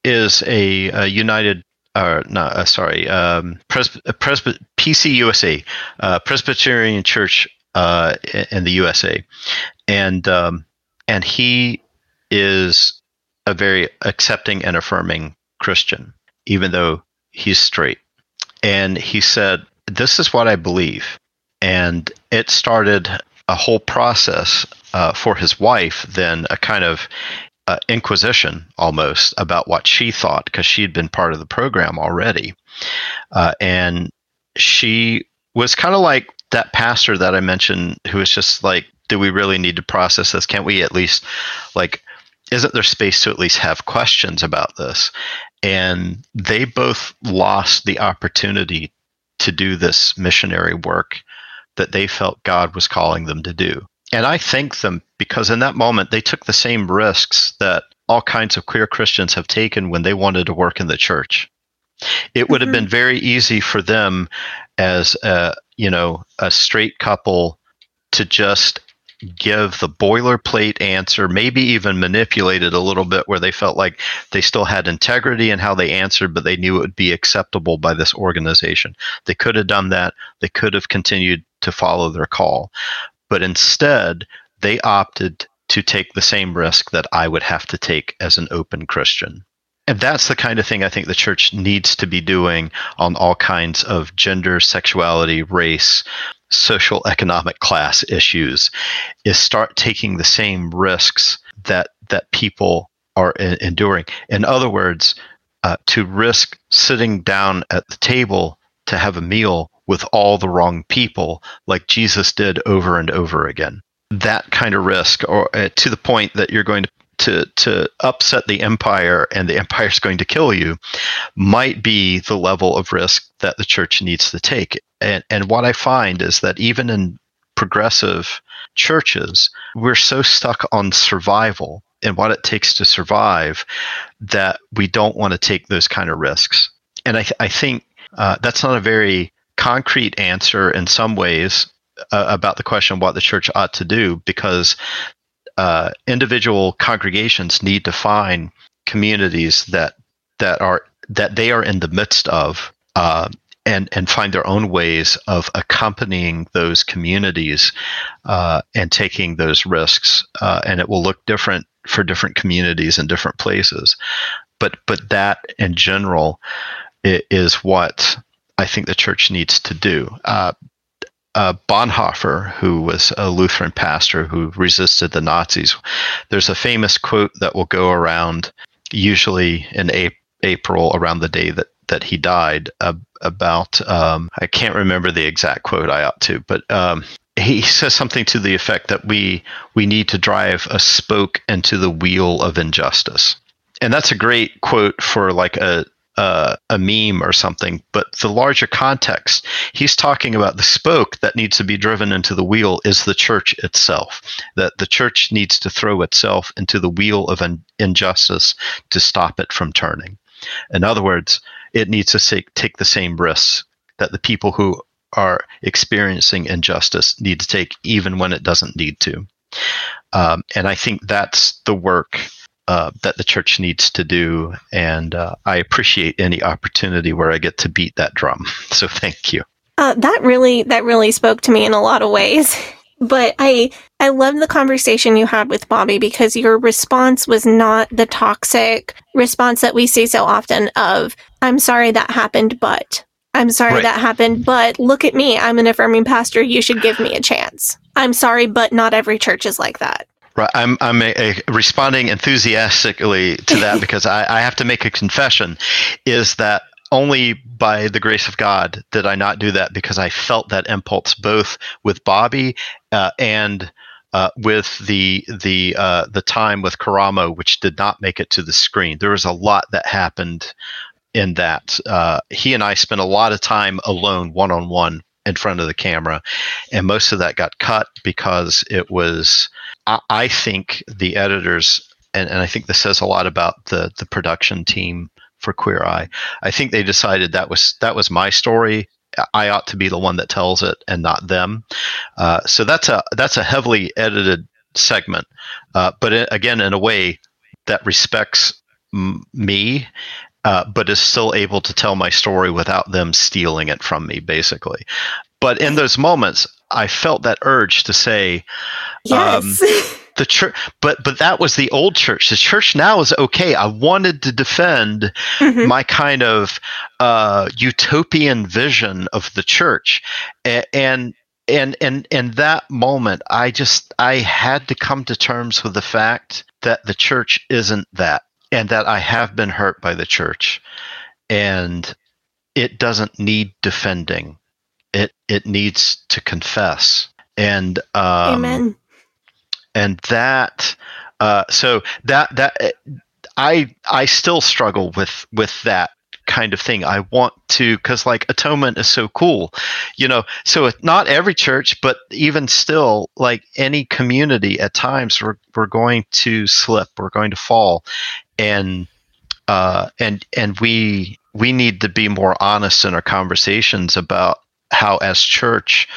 is a, a United, uh, not uh, sorry, um, Presby- Presby- PCUSA, uh, Presbyterian Church uh, in the USA, and um, and he is a very accepting and affirming Christian, even though he's straight. And he said, "This is what I believe." And it started a whole process uh, for his wife, then a kind of uh, inquisition almost about what she thought because she'd been part of the program already. Uh, and she was kind of like that pastor that I mentioned who was just like, do we really need to process this? Can't we at least, like, isn't there space to at least have questions about this? And they both lost the opportunity to do this missionary work that they felt God was calling them to do. And I thank them because in that moment they took the same risks that all kinds of queer Christians have taken when they wanted to work in the church. It would mm-hmm. have been very easy for them as a, you know, a straight couple to just give the boilerplate answer, maybe even manipulate it a little bit where they felt like they still had integrity in how they answered, but they knew it would be acceptable by this organization. They could have done that. They could have continued to follow their call. But instead, they opted to take the same risk that I would have to take as an open Christian. And that's the kind of thing I think the church needs to be doing on all kinds of gender, sexuality, race, social economic class issues is start taking the same risks that that people are enduring. In other words, uh, to risk sitting down at the table to have a meal with all the wrong people, like Jesus did over and over again. That kind of risk, or uh, to the point that you're going to to to upset the empire and the empire is going to kill you might be the level of risk that the church needs to take and and what i find is that even in progressive churches we're so stuck on survival and what it takes to survive that we don't want to take those kind of risks and i, I think uh, that's not a very concrete answer in some ways uh, about the question of what the church ought to do because uh, individual congregations need to find communities that that are that they are in the midst of uh, and and find their own ways of accompanying those communities uh, and taking those risks uh, and it will look different for different communities in different places. But but that in general is what I think the church needs to do. Uh, uh, Bonhoeffer, who was a Lutheran pastor who resisted the Nazis, there's a famous quote that will go around, usually in a- April, around the day that that he died uh, about um, I can't remember the exact quote I ought to, but um, he says something to the effect that we we need to drive a spoke into the wheel of injustice, and that's a great quote for like a uh, a meme or something, but the larger context, he's talking about the spoke that needs to be driven into the wheel is the church itself. That the church needs to throw itself into the wheel of in- injustice to stop it from turning. In other words, it needs to take, take the same risks that the people who are experiencing injustice need to take, even when it doesn't need to. Um, and I think that's the work uh, that the church needs to do. And uh, I appreciate any opportunity where I get to beat that drum. So thank you. Uh, that really that really spoke to me in a lot of ways. But I I love the conversation you had with Bobby because your response was not the toxic response that we see so often of I'm sorry that happened, but I'm sorry Right. that happened, but look at me. I'm an affirming pastor. You should give me a chance. I'm sorry, but not every church is like that. Right, I'm I'm a, a responding enthusiastically to that because I, I have to make a confession, is that only by the grace of God did I not do that because I felt that impulse both with Bobby uh, and uh, with the the uh, the time with Karamo, which did not make it to the screen. There was a lot that happened in that. Uh, he and I spent a lot of time alone, one on one, in front of the camera, and most of that got cut because it was. I, I think the editors, and, and I think this says a lot about the the production team for Queer Eye. I think they decided that was that was my story. I ought to be the one that tells it and not them. Uh, so that's a that's a heavily edited segment, uh, but it, again, in a way that respects m- me, uh, but is still able to tell my story without them stealing it from me, basically. But in those moments, I felt that urge to say, Yes. the church but but that was the old church. The church now is okay. I wanted to defend Mhm. my kind of uh utopian vision of the church. A- and and and in that moment i just i had to come to terms with the fact that the church isn't that and that i have been hurt by the church. And it doesn't need defending it it needs to confess and um Amen. and that uh, so that that I I still struggle with with that kind of thing. I want to because like atonement is so cool, you know. So not every church, but even still, like any community, at times we're we're going to slip, we're going to fall, and uh, and and we we need to be more honest in our conversations about how as church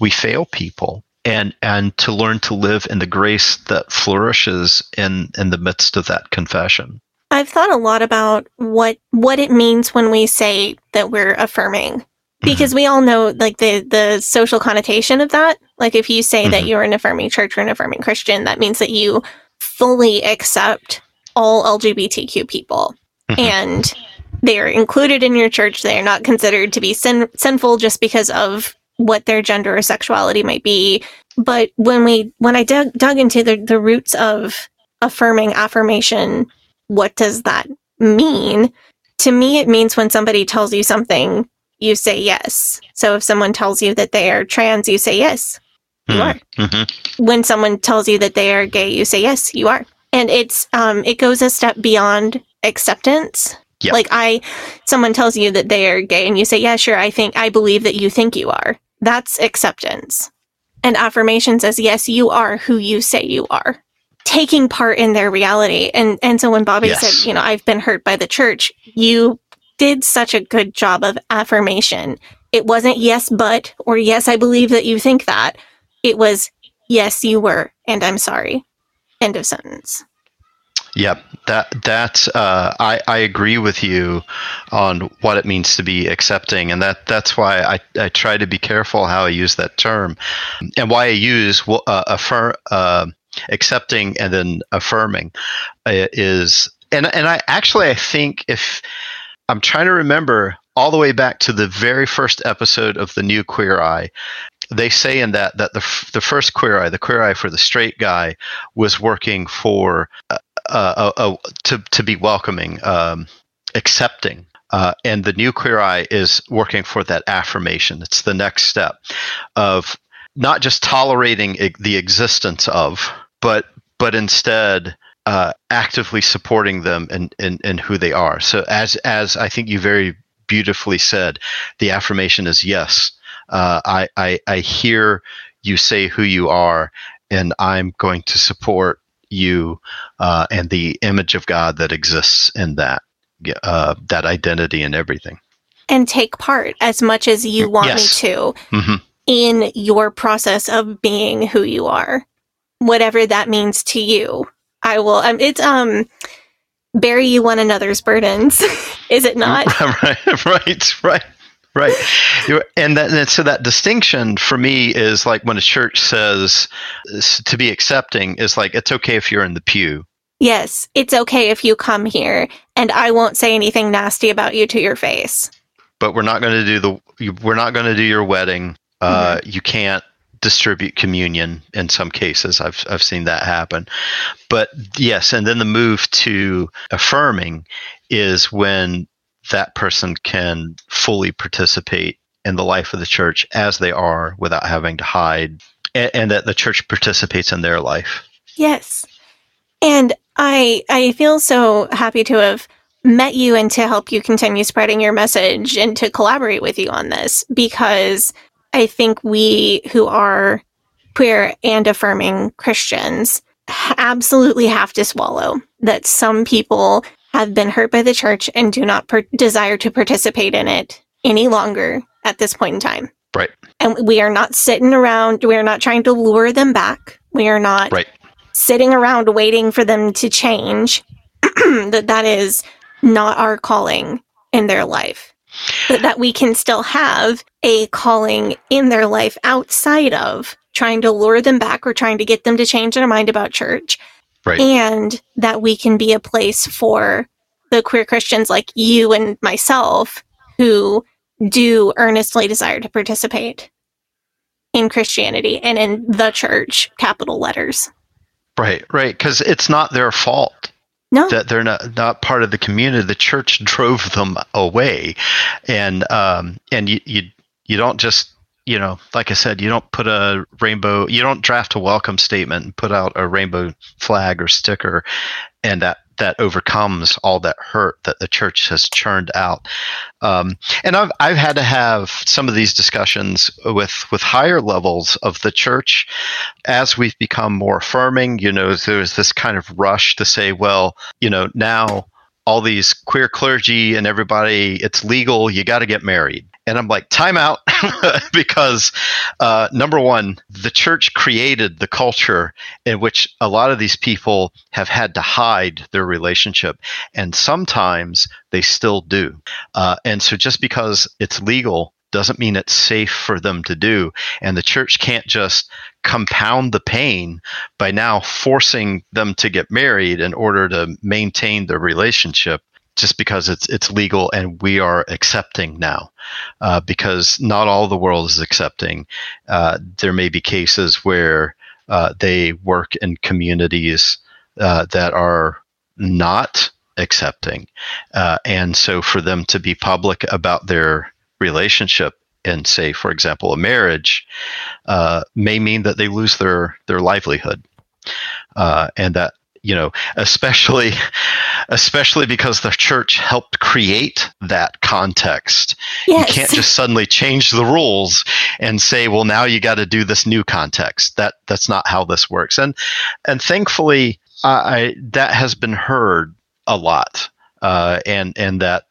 we fail people and and to learn to live in the grace that flourishes in in the midst of that confession I've thought a lot about what what it means when we say that we're affirming. Because we all know like the the social connotation of that. Like if you say that Mhm. you're an affirming church or an affirming Christian, that means that you fully accept all LGBTQ people. Mhm. And they are included in your church. They are not considered to be sin- sinful just because of what their gender or sexuality might be. But when we when I dug dug into the, the roots of affirming affirmation, what does that mean? To me, it means when somebody tells you something, you say yes. So if someone tells you that they are trans, you say yes, you are. Mhm. When someone tells you that they are gay, you say yes, you are. And it's um it goes a step beyond acceptance. Yeah. Like I someone tells you that they are gay and you say, "Yeah, sure, I think I believe that you think you are." That's acceptance. And affirmation says, "Yes, you are who you say you are." Taking part in their reality. And and so when Bobby Yes. said, "You know, I've been hurt by the church," you did such a good job of affirmation. It wasn't yes, but or yes, I believe that you think that. It was yes, you were, and I'm sorry. End of sentence. Yep, that that's uh, I I agree with you on what it means to be accepting, and that that's why I, I try to be careful how I use that term, and why I use uh, affirm uh, accepting and then affirming uh, is and and I actually I think if I'm trying to remember all the way back to the very first episode of the new Queer Eye, they say in that that the the first Queer Eye, the Queer Eye for the straight guy, was working for uh, uh, uh, to to be welcoming, um, accepting Uh, and the new Queer Eye is working for that affirmation. It's the next step of not just tolerating the existence of, but but instead uh, actively supporting them and in, in, who they are. So as as I think you very beautifully said, the affirmation is yes. Uh, I, I I hear you say who you are, and I'm going to support you uh, and the image of God that exists in that uh, that identity and everything. And take part as much as you want Yes. me to hmm in your process of being who you are, whatever that means to you. I will. Um, it's um, bury you one another's burdens, is it not? right, right, right, right. And that, and so that distinction for me is like when a church says to be accepting is like it's okay if you're in the pew. Yes, it's okay if you come here, and I won't say anything nasty about you to your face. but we're not going to do the we're not going to do your wedding uh, you can't distribute communion in some cases i've i've seen that happen but yes and then the move to affirming is when that person can fully participate in the life of the church as they are without having to hide and, and that the church participates in their life Yes. And I I feel so happy to have met you and to help you continue spreading your message and to collaborate with you on this because I think we who are queer and affirming Christians absolutely have to swallow that some people have been hurt by the church and do not per- desire to participate in it any longer at this point in time. right And we are not sitting around, we are not trying to lure them back. We are not right sitting around waiting for them to change. that that is not our calling in their life. But that we can still have a calling in their life outside of trying to lure them back or trying to get them to change their mind about church. Right And that we can be a place for the queer Christians like you and myself who do earnestly desire to participate in Christianity and in the church, capital letters. right right because it's not their fault No. that they're not not part of the community. The church drove them away, and um, and you you you don't just you know like I said you don't put a rainbow you don't draft a welcome statement and put out a rainbow flag or sticker, and that that overcomes all that hurt that the church has churned out. Um, and I've I've had to have some of these discussions with with higher levels of the church as we've become more affirming. You know, there's this kind of rush to say, well, you know, now all these queer clergy and everybody, it's legal. You got to get married. And I'm like, time out, because uh, number one, the church created the culture in which a lot of these people have had to hide their relationship, and sometimes they still do. Uh, and so, just because it's legal doesn't mean it's safe for them to do. And the church can't just compound the pain by now forcing them to get married in order to maintain their relationship just because it's it's legal and we are accepting now uh, because not all the world is accepting. Uh, there may be cases where uh, they work in communities uh, that are not accepting. Uh, and so for them to be public about their relationship in say for example a marriage uh, may mean that they lose their their livelihood. And that you know especially especially because the church helped create that context. Yes. you can't just suddenly change the rules and say well now you got to do this new context. That that's not how this works. And and thankfully I, I that has been heard a lot uh, and and that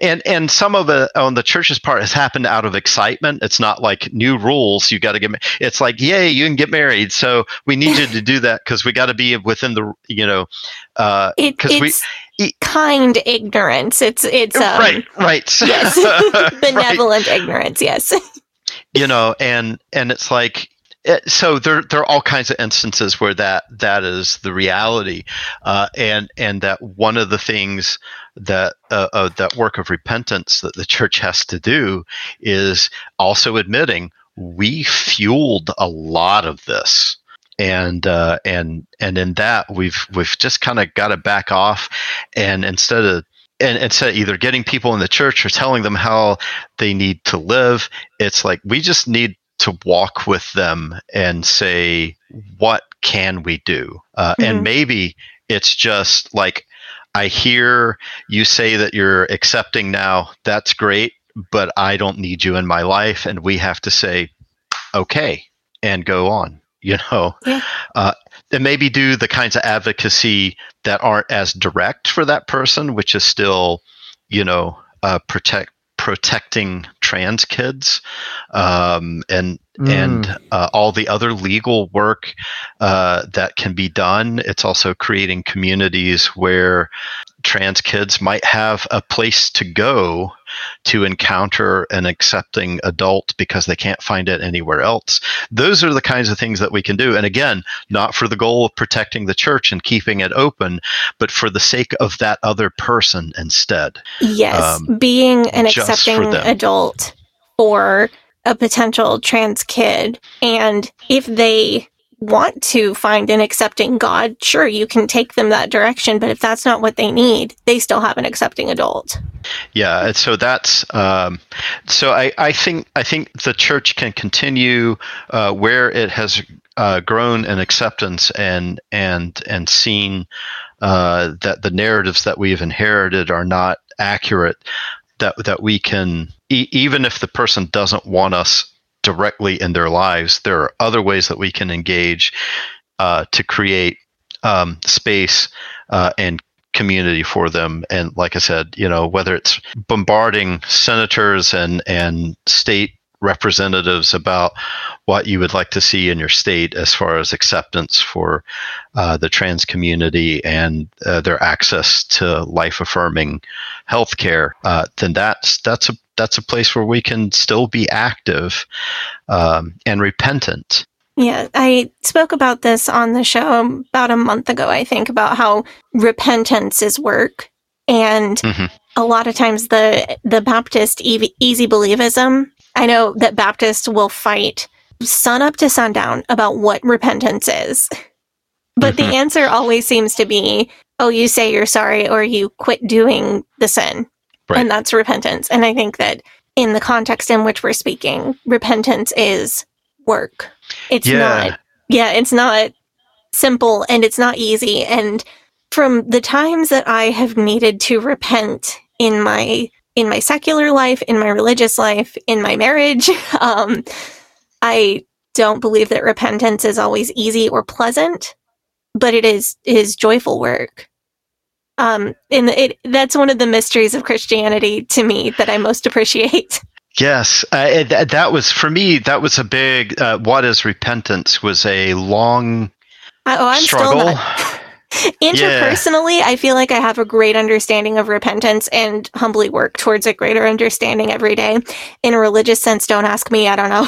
and and some of it on the church's part has happened out of excitement. It's not like new rules. You got to get. ma- It's like, yay, you can get married. So we need you to do that because we got to be within the you know, uh, It, because we it's kind ignorance. It's it's um, right right Yes, Right. benevolent ignorance. Yes. you know and and it's like it, so there there are all kinds of instances where that that is the reality. Uh, and and that one of the things that uh, uh, that work of repentance that the church has to do is also admitting we fueled a lot of this. And uh, and and in that we've we've just kind of got to back off and instead of and instead of either getting people in the church or telling them how they need to live, it's like we just need to walk with them and say, what can we do? Uh, Mhm. And maybe it's just like, I hear you say that you're accepting now. That's great, but I don't need you in my life. And we have to say, okay, and go on, you know? Yeah. Uh, and maybe do the kinds of advocacy that aren't as direct for that person, which is still, you know, uh, protect protecting trans kids um, and Mm. and uh, all the other legal work uh, that can be done. It's also creating communities where trans kids might have a place to go to encounter an accepting adult because they can't find it anywhere else. Those are the kinds of things that we can do. And again, not for the goal of protecting the church and keeping it open, but for the sake of that other person instead. Yes, Um, being an just for accepting adult for a potential trans kid. And if they want to find an accepting God, sure, you can take them that direction. But if that's not what they need, they still have an accepting adult. Yeah, so that's um, so I, I think I think the church can continue uh, where it has uh, grown in acceptance and and and seen uh, that the narratives that we've inherited are not accurate. That that we can e- even if the person doesn't want us directly in their lives, there are other ways that we can engage uh, to create um, space uh, and community for them. And like I said, you know, whether it's bombarding senators and and state representatives about what you would like to see in your state as far as acceptance for uh, the trans community and uh, their access to life affirming health care, uh, then that's that's a that's a place where we can still be active um, and repentant. Yeah, I spoke about this on the show about a month ago, I think, about how repentance is work. And Mhm. a lot of times the the Baptist easy, easy believism, I know that Baptists will fight sun up to sundown about what repentance is. But Mhm. the answer always seems to be, oh, you say you're sorry or you quit doing the sin. Right. And that's repentance. And I think that in the context in which we're speaking, repentance is work. It's Yeah. not, yeah, it's not simple and it's not easy. And from the times that I have needed to repent in my in my secular life, in my religious life, in my marriage, um, I don't believe that repentance is always easy or pleasant, but it is it is joyful work. Um, and it that's one of the mysteries of Christianity to me that I most appreciate. Yes, uh, th- that was for me. That was a big. Uh, what is repentance? Was a long I, oh, I'm struggle. still not. Interpersonally, I feel like I have a great understanding of repentance and humbly work towards a greater understanding every day. In a religious sense, don't ask me. I don't know.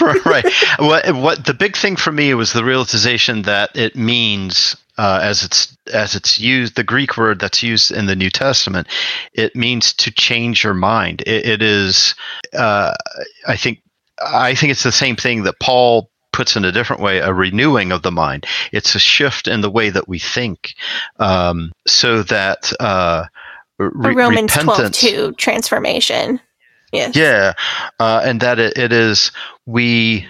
right. What what the big thing for me was the realization that it means uh, as it's as it's used the Greek word that's used in the New Testament, it means to change your mind. It, it is, uh, I think, I think it's the same thing that Paul puts in a different way a renewing of the mind. It's a shift in the way that we think, um, so that uh, re- Romans twelve repentance- two transformation. Yes. yeah, uh, and that it, it is we.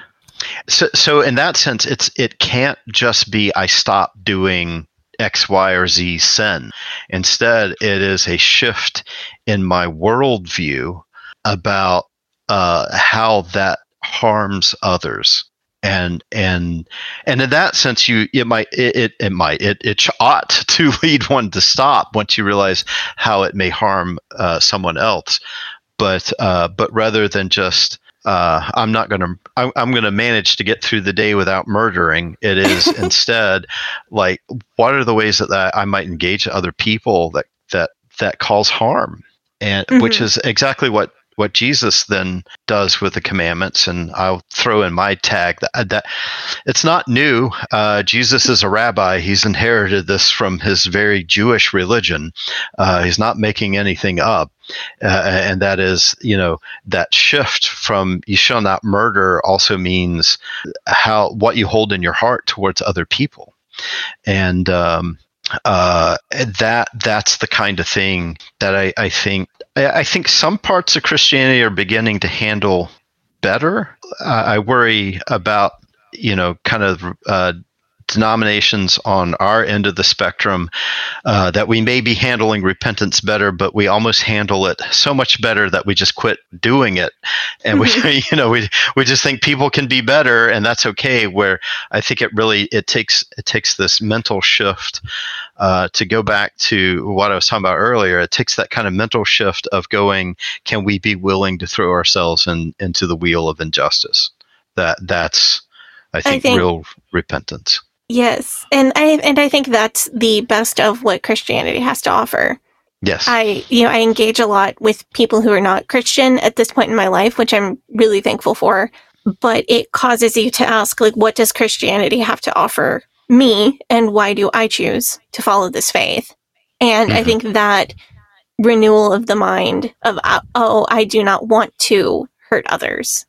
So, so in that sense, it's it can't just be I stop doing X, Y, or Z sin. Instead, it is a shift in my worldview about uh, how that harms others. And and and in that sense, you it might it it, it might it it ought to lead one to stop once you realize how it may harm uh, someone else but uh, but rather than just uh, I'm not going to I'm, I'm going to manage to get through the day without murdering. It is instead like what are the ways that, that I might engage other people that that that cause harm, and which Mhm. is exactly what what Jesus then does with the commandments. And I'll throw in my tag that, that it's not new. Uh, Jesus is a rabbi. He's inherited this from his very Jewish religion. Uh, he's not making anything up. Uh, and that is, you know, that shift from you shall not murder also means how what you hold in your heart towards other people. And um, uh, that that's the kind of thing that I, I think I, think some parts of Christianity are beginning to handle better. Uh, I worry about you know kind of uh, denominations on our end of the spectrum uh, that we may be handling repentance better, but we almost handle it so much better that we just quit doing it, and we you know we we just think people can be better, and that's okay. Where I think it really it takes it takes this mental shift uh, to go back to what I was talking about earlier. It takes that kind of mental shift of going, can we be willing to throw ourselves in, into the wheel of injustice? That that's I think, I think real repentance. Yes, and I and I think that's the best of what Christianity has to offer. Yes. I you know, I engage a lot with people who are not Christian at this point in my life, which I'm really thankful for, but it causes you to ask like what does Christianity have to offer me and why do I choose to follow this faith? And mm-hmm. I think that renewal of the mind of uh, oh, I do not want to hurt others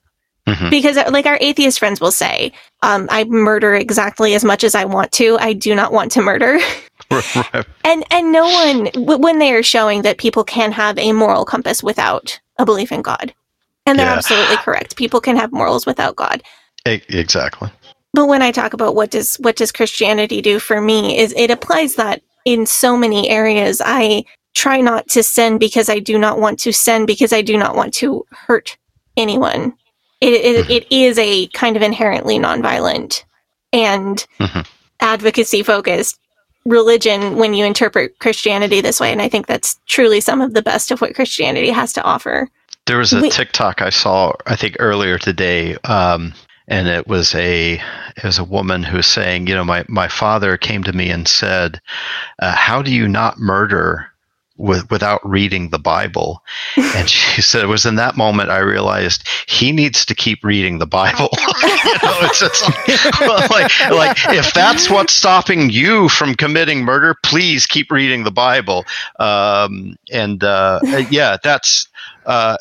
Mm-hmm. Because, uh, like our atheist friends will say, um, I murder exactly as much as I want to. I do not want to murder. and and no one w- when they are showing that people can have a moral compass without a belief in God, and they're yeah. absolutely correct. People can have morals without God. exactly. But when I talk about what does what does Christianity do for me, is it applies that in so many areas. I try not to sin because I do not want to sin because I do not want to hurt anyone it, it, mm-hmm. it is a kind of inherently nonviolent and mm-hmm. advocacy focused religion when you interpret Christianity this way. And I think that's truly some of the best of what Christianity has to offer. There was a TikTok I saw, I think earlier today, um, and it was a it was a woman who was saying, you know, my my father came to me and said, uh, "How do you not murder with, without reading the Bible. And she said it was in that moment I realized he needs to keep reading the Bible. you know, it's, it's like, like if that's what's stopping you from committing murder, please keep reading the Bible. Um, and uh, yeah, that's uh,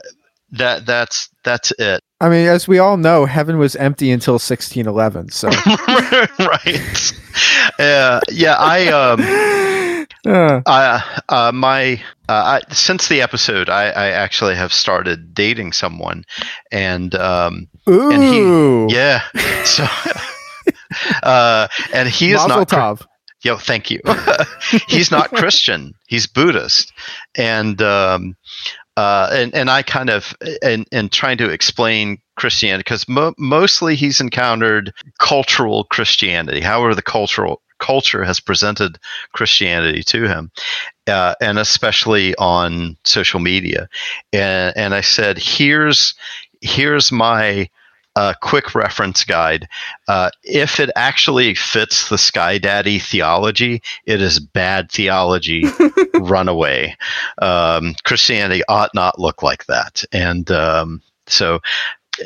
that that's that's it. I mean, as we all know, heaven was empty until 1611. So right, uh, yeah, I. Um, uh, uh, my uh, I, since the episode, I, I, actually have started dating someone, and um, Ooh. and he, yeah, so, uh, and he is Mazel not. Tov. Yo, thank you. he's not Christian. He's Buddhist, and um, uh, and and I kind of and and trying to explain Christianity because mo- mostly he's encountered cultural Christianity. However, the cultural culture has presented Christianity to him, uh, and especially on social media. And, and I said, here's here's my uh, quick reference guide. Uh, if it actually fits the Sky Daddy theology, it is bad theology. run away. Um, Christianity ought not look like that. And um, so,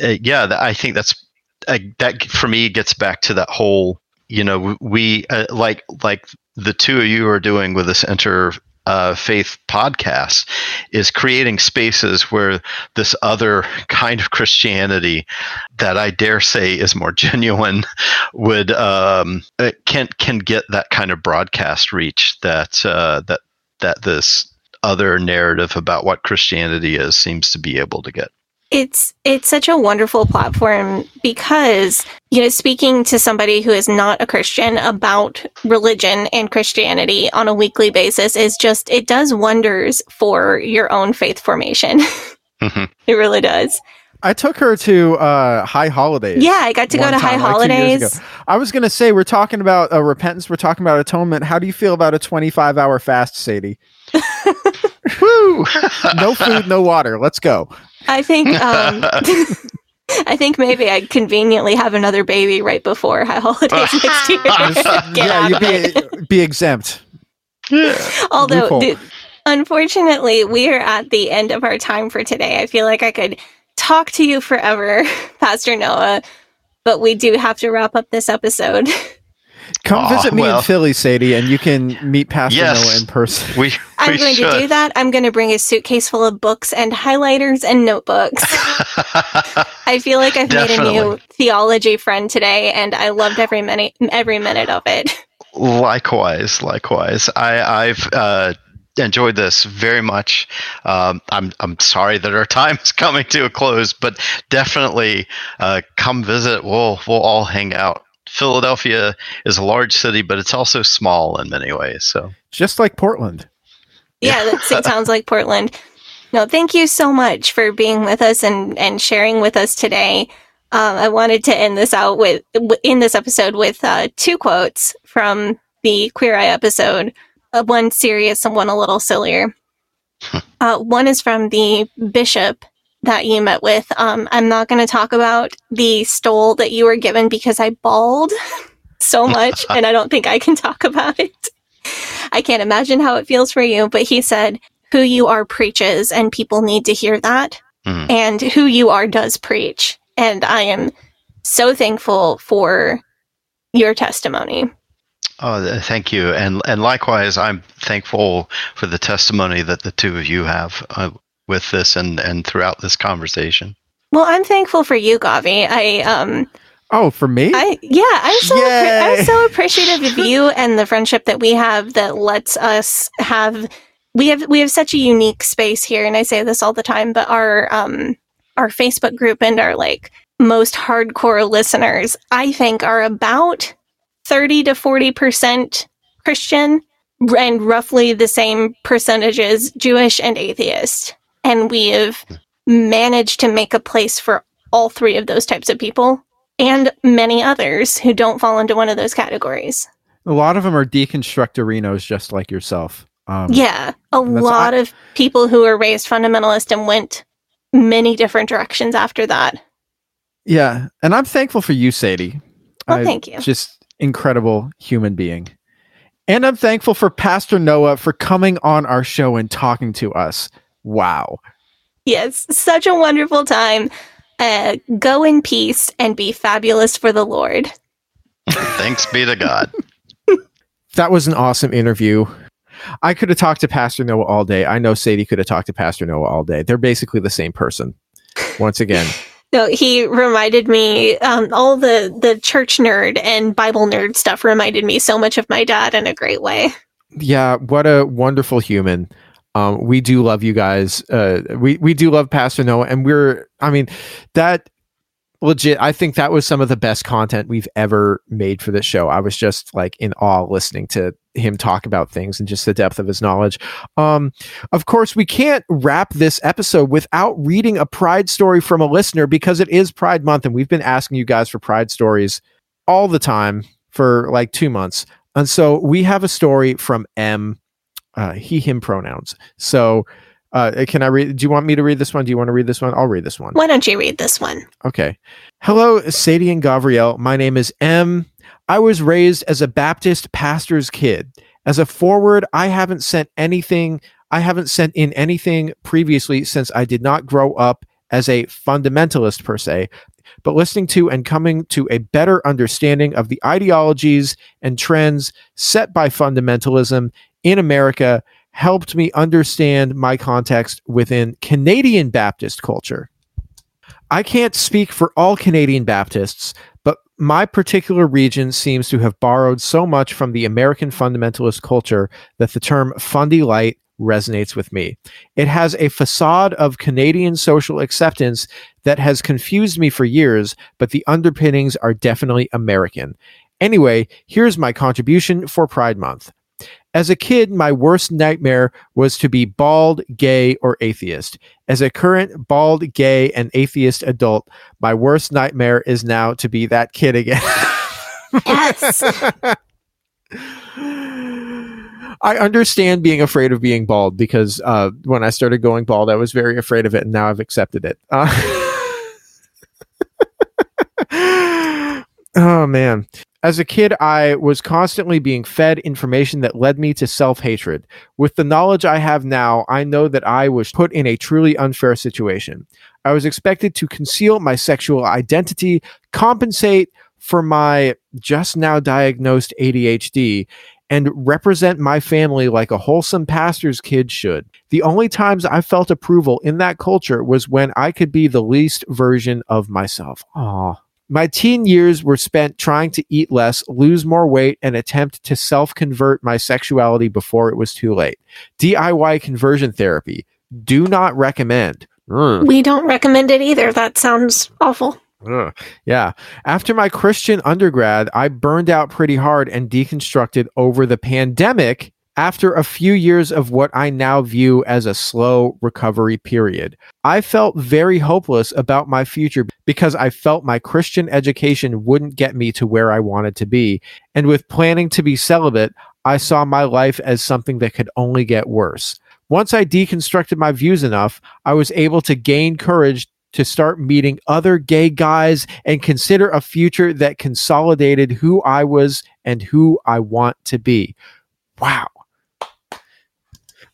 uh, yeah, I think that's uh, that for me gets back to that whole you know we uh, like like the two of you are doing with this inter uh, faith podcast is creating spaces where this other kind of Christianity that I dare say is more genuine would um, uh, can can get that kind of broadcast reach that uh, that that this other narrative about what Christianity is seems to be able to get it's it's such a wonderful platform because you know speaking to somebody who is not a christian about religion and christianity on a weekly basis is just it does wonders for your own faith formation mm-hmm. it really does I took her to uh, High Holidays. Yeah, I got to go to time, High like Holidays. I was going to say, we're talking about uh, repentance, we're talking about atonement. How do you feel about a 25 hour fast, Sadie? Woo! no food, no water. Let's go. I think um, I think maybe I'd conveniently have another baby right before high holidays next year. yeah, you'd be, be exempt. Although, th- unfortunately, we are at the end of our time for today. I feel like I could talk to you forever, Pastor Noah, but we do have to wrap up this episode. Come oh, visit me well. in Philly, Sadie, and you can meet Pastor yes, Noah in person. We, we I'm going should. to do that. I'm going to bring a suitcase full of books and highlighters and notebooks. I feel like I've Definitely. made a new theology friend today, and I loved every minute every minute of it. Likewise, likewise. I, I've uh, enjoyed this very much. Um, I'm I'm sorry that our time is coming to a close, but definitely uh, come visit. We'll we'll all hang out. Philadelphia is a large city, but it's also small in many ways. So just like Portland. Yeah, that's, it sounds like Portland. No, thank you so much for being with us and and sharing with us today. Um, I wanted to end this out with in this episode with uh, two quotes from the Queer Eye episode. Uh, one serious and one a little sillier. Uh, one is from the bishop that you met with. Um, I'm not going to talk about the stole that you were given because I bawled so much, and I don't think I can talk about it. I can't imagine how it feels for you, but he said, Who you are preaches, and people need to hear that. Mm. And who you are does preach. And I am so thankful for your testimony. Oh, thank you, and and likewise, I'm thankful for the testimony that the two of you have uh, with this and and throughout this conversation. Well, I'm thankful for you, Gavi. I um Oh, for me? I yeah, I'm so appre- I'm so appreciative of you and the friendship that we have that lets us have we have we have such a unique space here and I say this all the time, but our um our Facebook group and our like most hardcore listeners, I think are about 30 to 40% Christian and roughly the same percentages Jewish and atheist. And we have managed to make a place for all three of those types of people and many others who don't fall into one of those categories. A lot of them are deconstructorinos, just like yourself. Um, yeah, a lot I- of people who were raised fundamentalist and went many different directions after that. Yeah, and I'm thankful for you, Sadie. Well, I- thank you. Just incredible human being. And I'm thankful for Pastor Noah for coming on our show and talking to us. Wow. Yes, such a wonderful time. Uh, go in peace and be fabulous for the Lord. Thanks be to God. That was an awesome interview. I could have talked to Pastor Noah all day. I know Sadie could have talked to Pastor Noah all day. They're basically the same person. Once again. No, he reminded me um, all the the church nerd and Bible nerd stuff reminded me so much of my dad in a great way. yeah, what a wonderful human. Um, we do love you guys. Uh, we we do love Pastor Noah, and we're. I mean, that legit. I think that was some of the best content we've ever made for this show. I was just like in awe listening to him talk about things and just the depth of his knowledge. Um, of course, we can't wrap this episode without reading a Pride story from a listener because it is Pride Month, and we've been asking you guys for Pride stories all the time for like two months. And so we have a story from M, uh, he, him pronouns. So uh, can I read? Do you want me to read this one? Do you want to read this one? I'll read this one. Why don't you read this one? Okay. Hello, Sadie and Gavriel. My name is M. I was raised as a Baptist pastor's kid. As a forward, I haven't sent anything, I haven't sent in anything previously since I did not grow up as a fundamentalist per se, but listening to and coming to a better understanding of the ideologies and trends set by fundamentalism in America helped me understand my context within Canadian Baptist culture. I can't speak for all Canadian Baptists, but my particular region seems to have borrowed so much from the American fundamentalist culture that the term fundy light resonates with me. It has a facade of Canadian social acceptance that has confused me for years, but the underpinnings are definitely American. Anyway, here's my contribution for Pride Month. As a kid, my worst nightmare was to be bald, gay, or atheist. As a current bald, gay, and atheist adult, my worst nightmare is now to be that kid again. Yes. I understand being afraid of being bald because uh, when I started going bald, I was very afraid of it, and now I've accepted it. Uh, oh man. As a kid, I was constantly being fed information that led me to self hatred. With the knowledge I have now, I know that I was put in a truly unfair situation. I was expected to conceal my sexual identity, compensate for my just now diagnosed ADHD, and represent my family like a wholesome pastor's kid should. The only times I felt approval in that culture was when I could be the least version of myself. Aw. My teen years were spent trying to eat less, lose more weight, and attempt to self convert my sexuality before it was too late. DIY conversion therapy. Do not recommend. Ugh. We don't recommend it either. That sounds awful. Ugh. Yeah. After my Christian undergrad, I burned out pretty hard and deconstructed over the pandemic after a few years of what I now view as a slow recovery period. I felt very hopeless about my future because I felt my Christian education wouldn't get me to where I wanted to be. And with planning to be celibate, I saw my life as something that could only get worse. Once I deconstructed my views enough, I was able to gain courage to start meeting other gay guys and consider a future that consolidated who I was and who I want to be. Wow.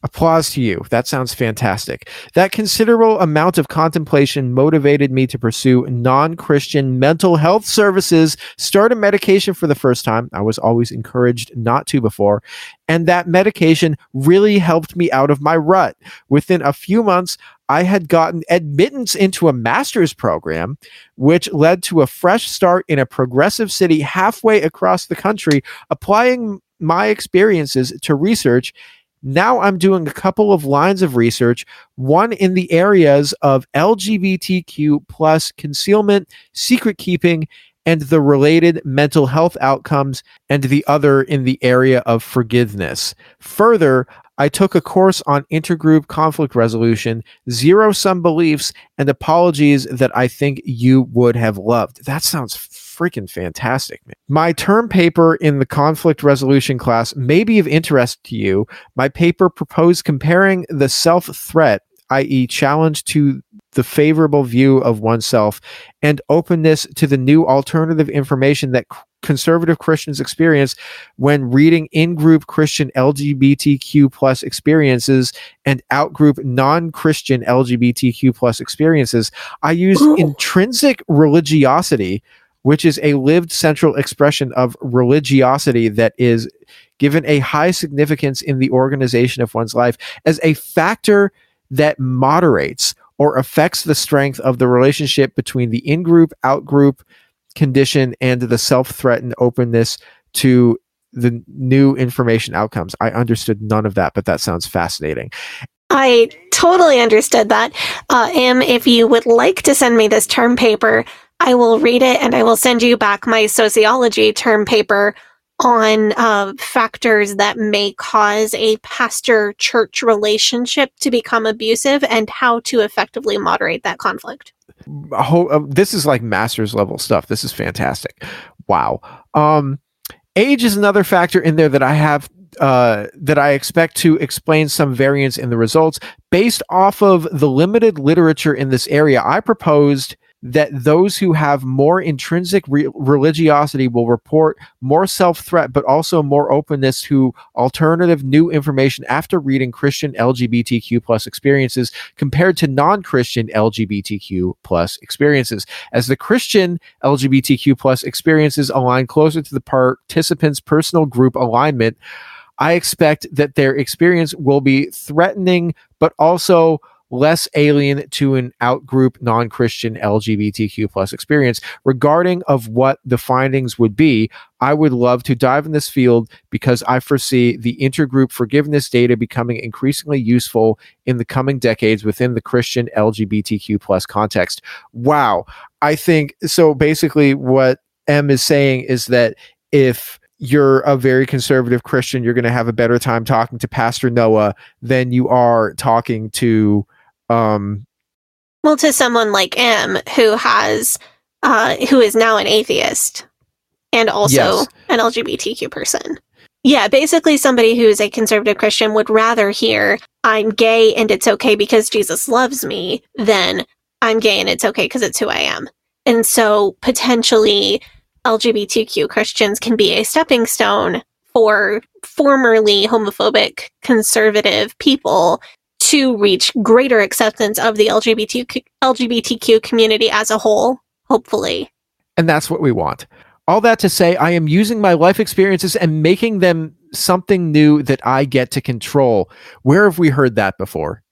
Applause to you. That sounds fantastic. That considerable amount of contemplation motivated me to pursue non Christian mental health services, start a medication for the first time. I was always encouraged not to before. And that medication really helped me out of my rut. Within a few months, I had gotten admittance into a master's program, which led to a fresh start in a progressive city halfway across the country, applying my experiences to research now I'm doing a couple of lines of research, one in the areas of LGBTQ plus concealment, secret keeping, and the related mental health outcomes, and the other in the area of forgiveness. Further, I took a course on intergroup conflict resolution, zero sum beliefs, and apologies that I think you would have loved. That sounds freaking fantastic. Man. My term paper in the conflict resolution class may be of interest to you. My paper proposed comparing the self threat, i.e., challenge to the favorable view of oneself, and openness to the new alternative information that conservative Christians experience when reading in-group Christian LGBTQ plus experiences and out-group non-Christian LGBTQ plus experiences. I use intrinsic religiosity which is a lived central expression of religiosity that is given a high significance in the organization of one's life as a factor that moderates or affects the strength of the relationship between the in group, out group condition and the self threatened openness to the new information outcomes. I understood none of that, but that sounds fascinating. I totally understood that. Uh, Em, if you would like to send me this term paper, I will read it and I will send you back my sociology term paper on uh, factors that may cause a pastor church relationship to become abusive and how to effectively moderate that conflict. Whole, uh, this is like master's level stuff. This is fantastic. Wow. Um, age is another factor in there that I have uh, that I expect to explain some variance in the results based off of the limited literature in this area. I proposed that those who have more intrinsic re- religiosity will report more self threat, but also more openness to alternative new information after reading Christian LGBTQ plus experiences compared to non Christian LGBTQ plus experiences. As the Christian LGBTQ plus experiences align closer to the participants' personal group alignment, I expect that their experience will be threatening, but also less alien to an outgroup non-christian lgbtq plus experience. Regarding of what the findings would be i would love to dive in this field because i foresee the intergroup forgiveness data becoming increasingly useful in the coming decades within the christian lgbtq plus context. Wow. I think so basically what em is saying is that if you're a very conservative Christian, you're going to have a better time talking to Pastor Noah than you are talking to um well to someone like M who has uh who is now an atheist and also yes. an LGBTQ person. Yeah, basically somebody who is a conservative Christian would rather hear I'm gay and it's okay because Jesus loves me than I'm gay and it's okay because it's who I am. And so potentially LGBTQ Christians can be a stepping stone for formerly homophobic conservative people to reach greater acceptance of the LGBTQ, LGBTQ community as a whole, hopefully. And that's what we want. All that to say, I am using my life experiences and making them something new that I get to control. Where have we heard that before?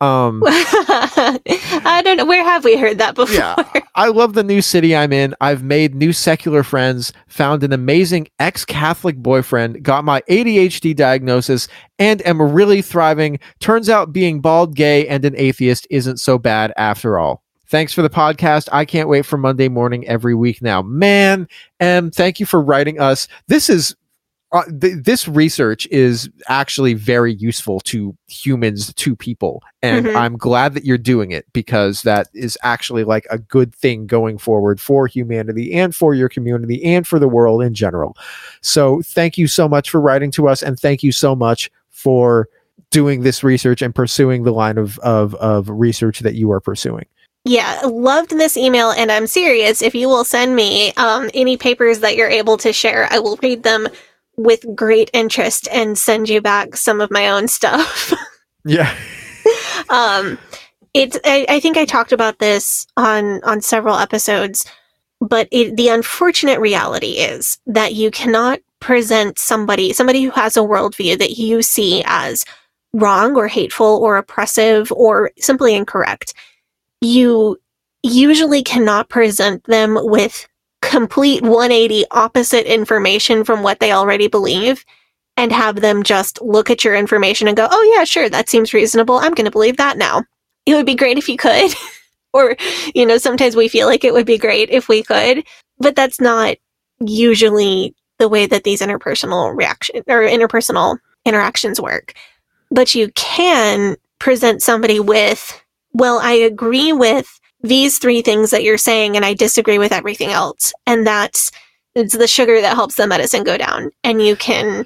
Um, I don't know. Where have we heard that before? yeah, I love the new city I'm in. I've made new secular friends, found an amazing ex Catholic boyfriend, got my ADHD diagnosis, and am really thriving. Turns out being bald, gay, and an atheist isn't so bad after all. Thanks for the podcast. I can't wait for Monday morning every week now. Man, and thank you for writing us. This is uh, th- this research is actually very useful to humans to people and Mhm. i'm glad that you're doing it because that is actually like a good thing going forward for humanity and for your community and for the world in general so thank you so much for writing to us and thank you so much for doing this research and pursuing the line of of, of research that you are pursuing Yeah, loved this email, and I'm serious. If you will send me um, any papers that you're able to share, I will read them with great interest and send you back some of my own stuff. yeah um, it's. I, I think I talked about this on on several episodes, but it, the unfortunate reality is that you cannot present somebody somebody who has a worldview that you see as wrong or hateful or oppressive or simply incorrect. You usually cannot present them with complete 180 opposite information from what they already believe and have them just look at your information and go, oh, yeah, sure, that seems reasonable. I'm going to believe that now. It would be great if you could. or, you know, sometimes we feel like it would be great if we could, but that's not usually the way that these interpersonal reaction or interpersonal interactions work. But you can present somebody with, well, I agree with these three things that you're saying and I disagree with everything else. And that's it's the sugar that helps the medicine go down. And you can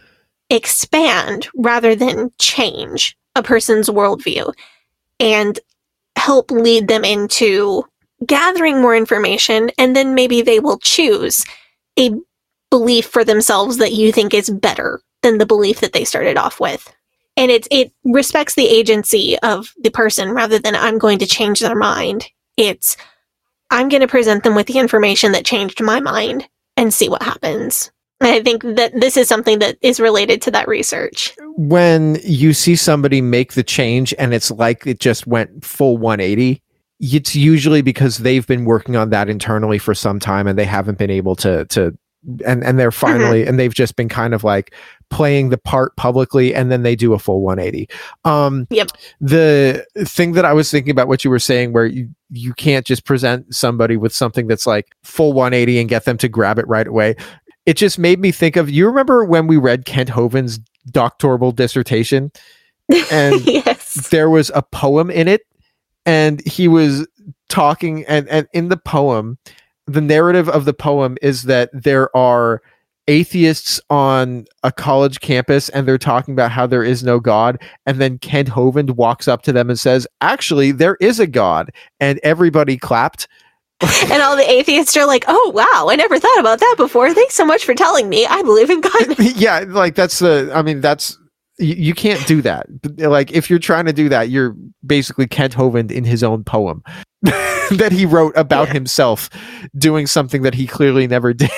expand rather than change a person's worldview and help lead them into gathering more information. And then maybe they will choose a belief for themselves that you think is better than the belief that they started off with. And it, it respects the agency of the person rather than I'm going to change their mind. It's I'm going to present them with the information that changed my mind and see what happens. And I think that this is something that is related to that research. when you see somebody make the change and it's like it just went full 180 it's usually because they've been working on that internally for some time and they haven't been able to to and and they're finally and they've just been kind of like playing the part publicly and then they do a full 180 um Yep. the thing that i was thinking about what you were saying where you you can't just present somebody with something that's like full 180 and get them to grab it right away it just made me think of you remember when we read kent hovind's doctoral dissertation and yes. there was a poem in it and he was talking and, and in the poem the narrative of the poem is that there are atheists on a college campus and they're talking about how there is no god and then kent hovind walks up to them and says actually there is a god and everybody clapped and all the atheists are like, oh, wow, I never thought about that before. Thanks so much for telling me. I believe in God. yeah like that's the i mean that's you, you can't do that like if you're trying to do that you're basically kent hovind in his own poem that he wrote about Yeah. himself doing something that he clearly never did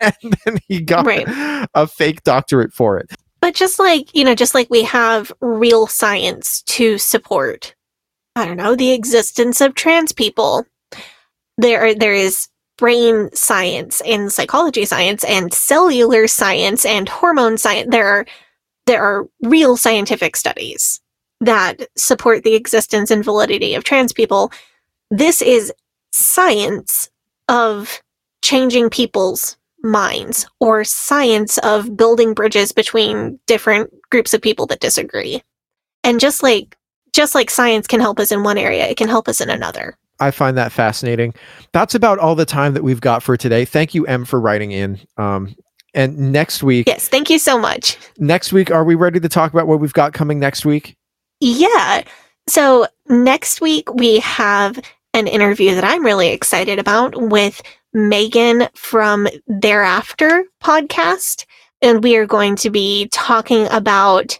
and then he got Right. a fake doctorate for it But just like, you know, just like we have real science to support, I don't know, the existence of trans people, there are, there is brain science and psychology science and cellular science and hormone science. There are, there are real scientific studies that support the existence and validity of trans people. This is science of changing people's minds or science of building bridges between different groups of people that disagree. And just like just like science can help us in one area, it can help us in another. i find that fascinating that's about all the time that we've got for today thank you m for writing in um and next week Yes, thank you so much. next week are we ready to talk about what we've got coming next week Yeah. So next week we have an interview that I'm really excited about with Megan from Thereafter podcast. And we are going to be talking about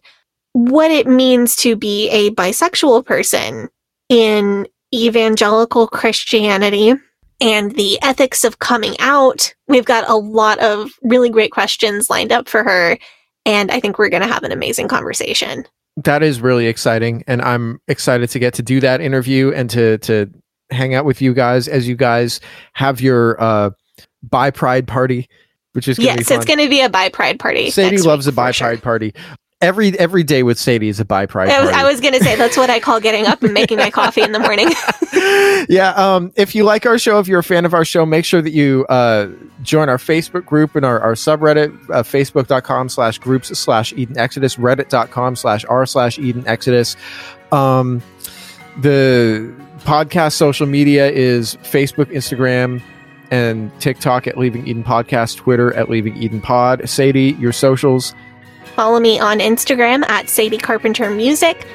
what it means to be a bisexual person in evangelical Christianity and the ethics of coming out. We've got a lot of really great questions lined up for her. And I think we're going to have an amazing conversation. that is really exciting, and I'm excited to get to do that interview and to to hang out with you guys as you guys have your uh, bi pride party, which is Yes, it's going to be a bi pride party. Sadie loves a week, bi sure. pride party. Every every day with Sadie is a bi pride I was. I was going to say that's what I call getting up and making my coffee in the morning. yeah. Um, if you like our show, if you're a fan of our show, make sure that you uh, join our Facebook group and our, our subreddit, uh, facebook.com slash groups slash Eden Exodus, reddit.com slash r slash Eden Exodus. Um, the podcast social media is Facebook, Instagram, and TikTok at Leaving Eden Podcast, Twitter at Leaving Eden Pod. Sadie, your socials. Follow me on Instagram at Sadie Carpenter Music,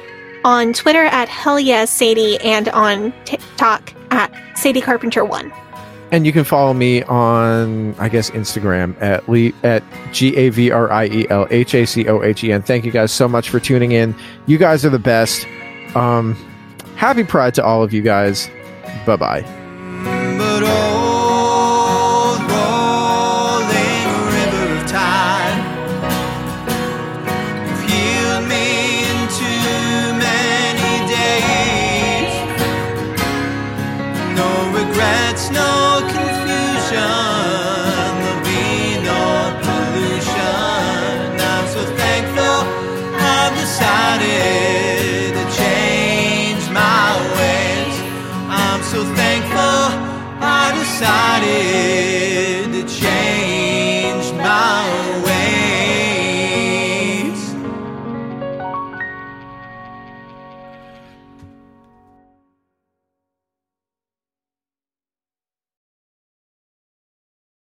on Twitter at Hell Yes Sadie, and on TikTok at Sadie Carpenter One. And you can follow me on, I guess, Instagram at le- at G A V R I E L H A C O H E N. Thank you guys so much for tuning in. You guys are the best. Um, happy Pride to all of you guys. Bye bye.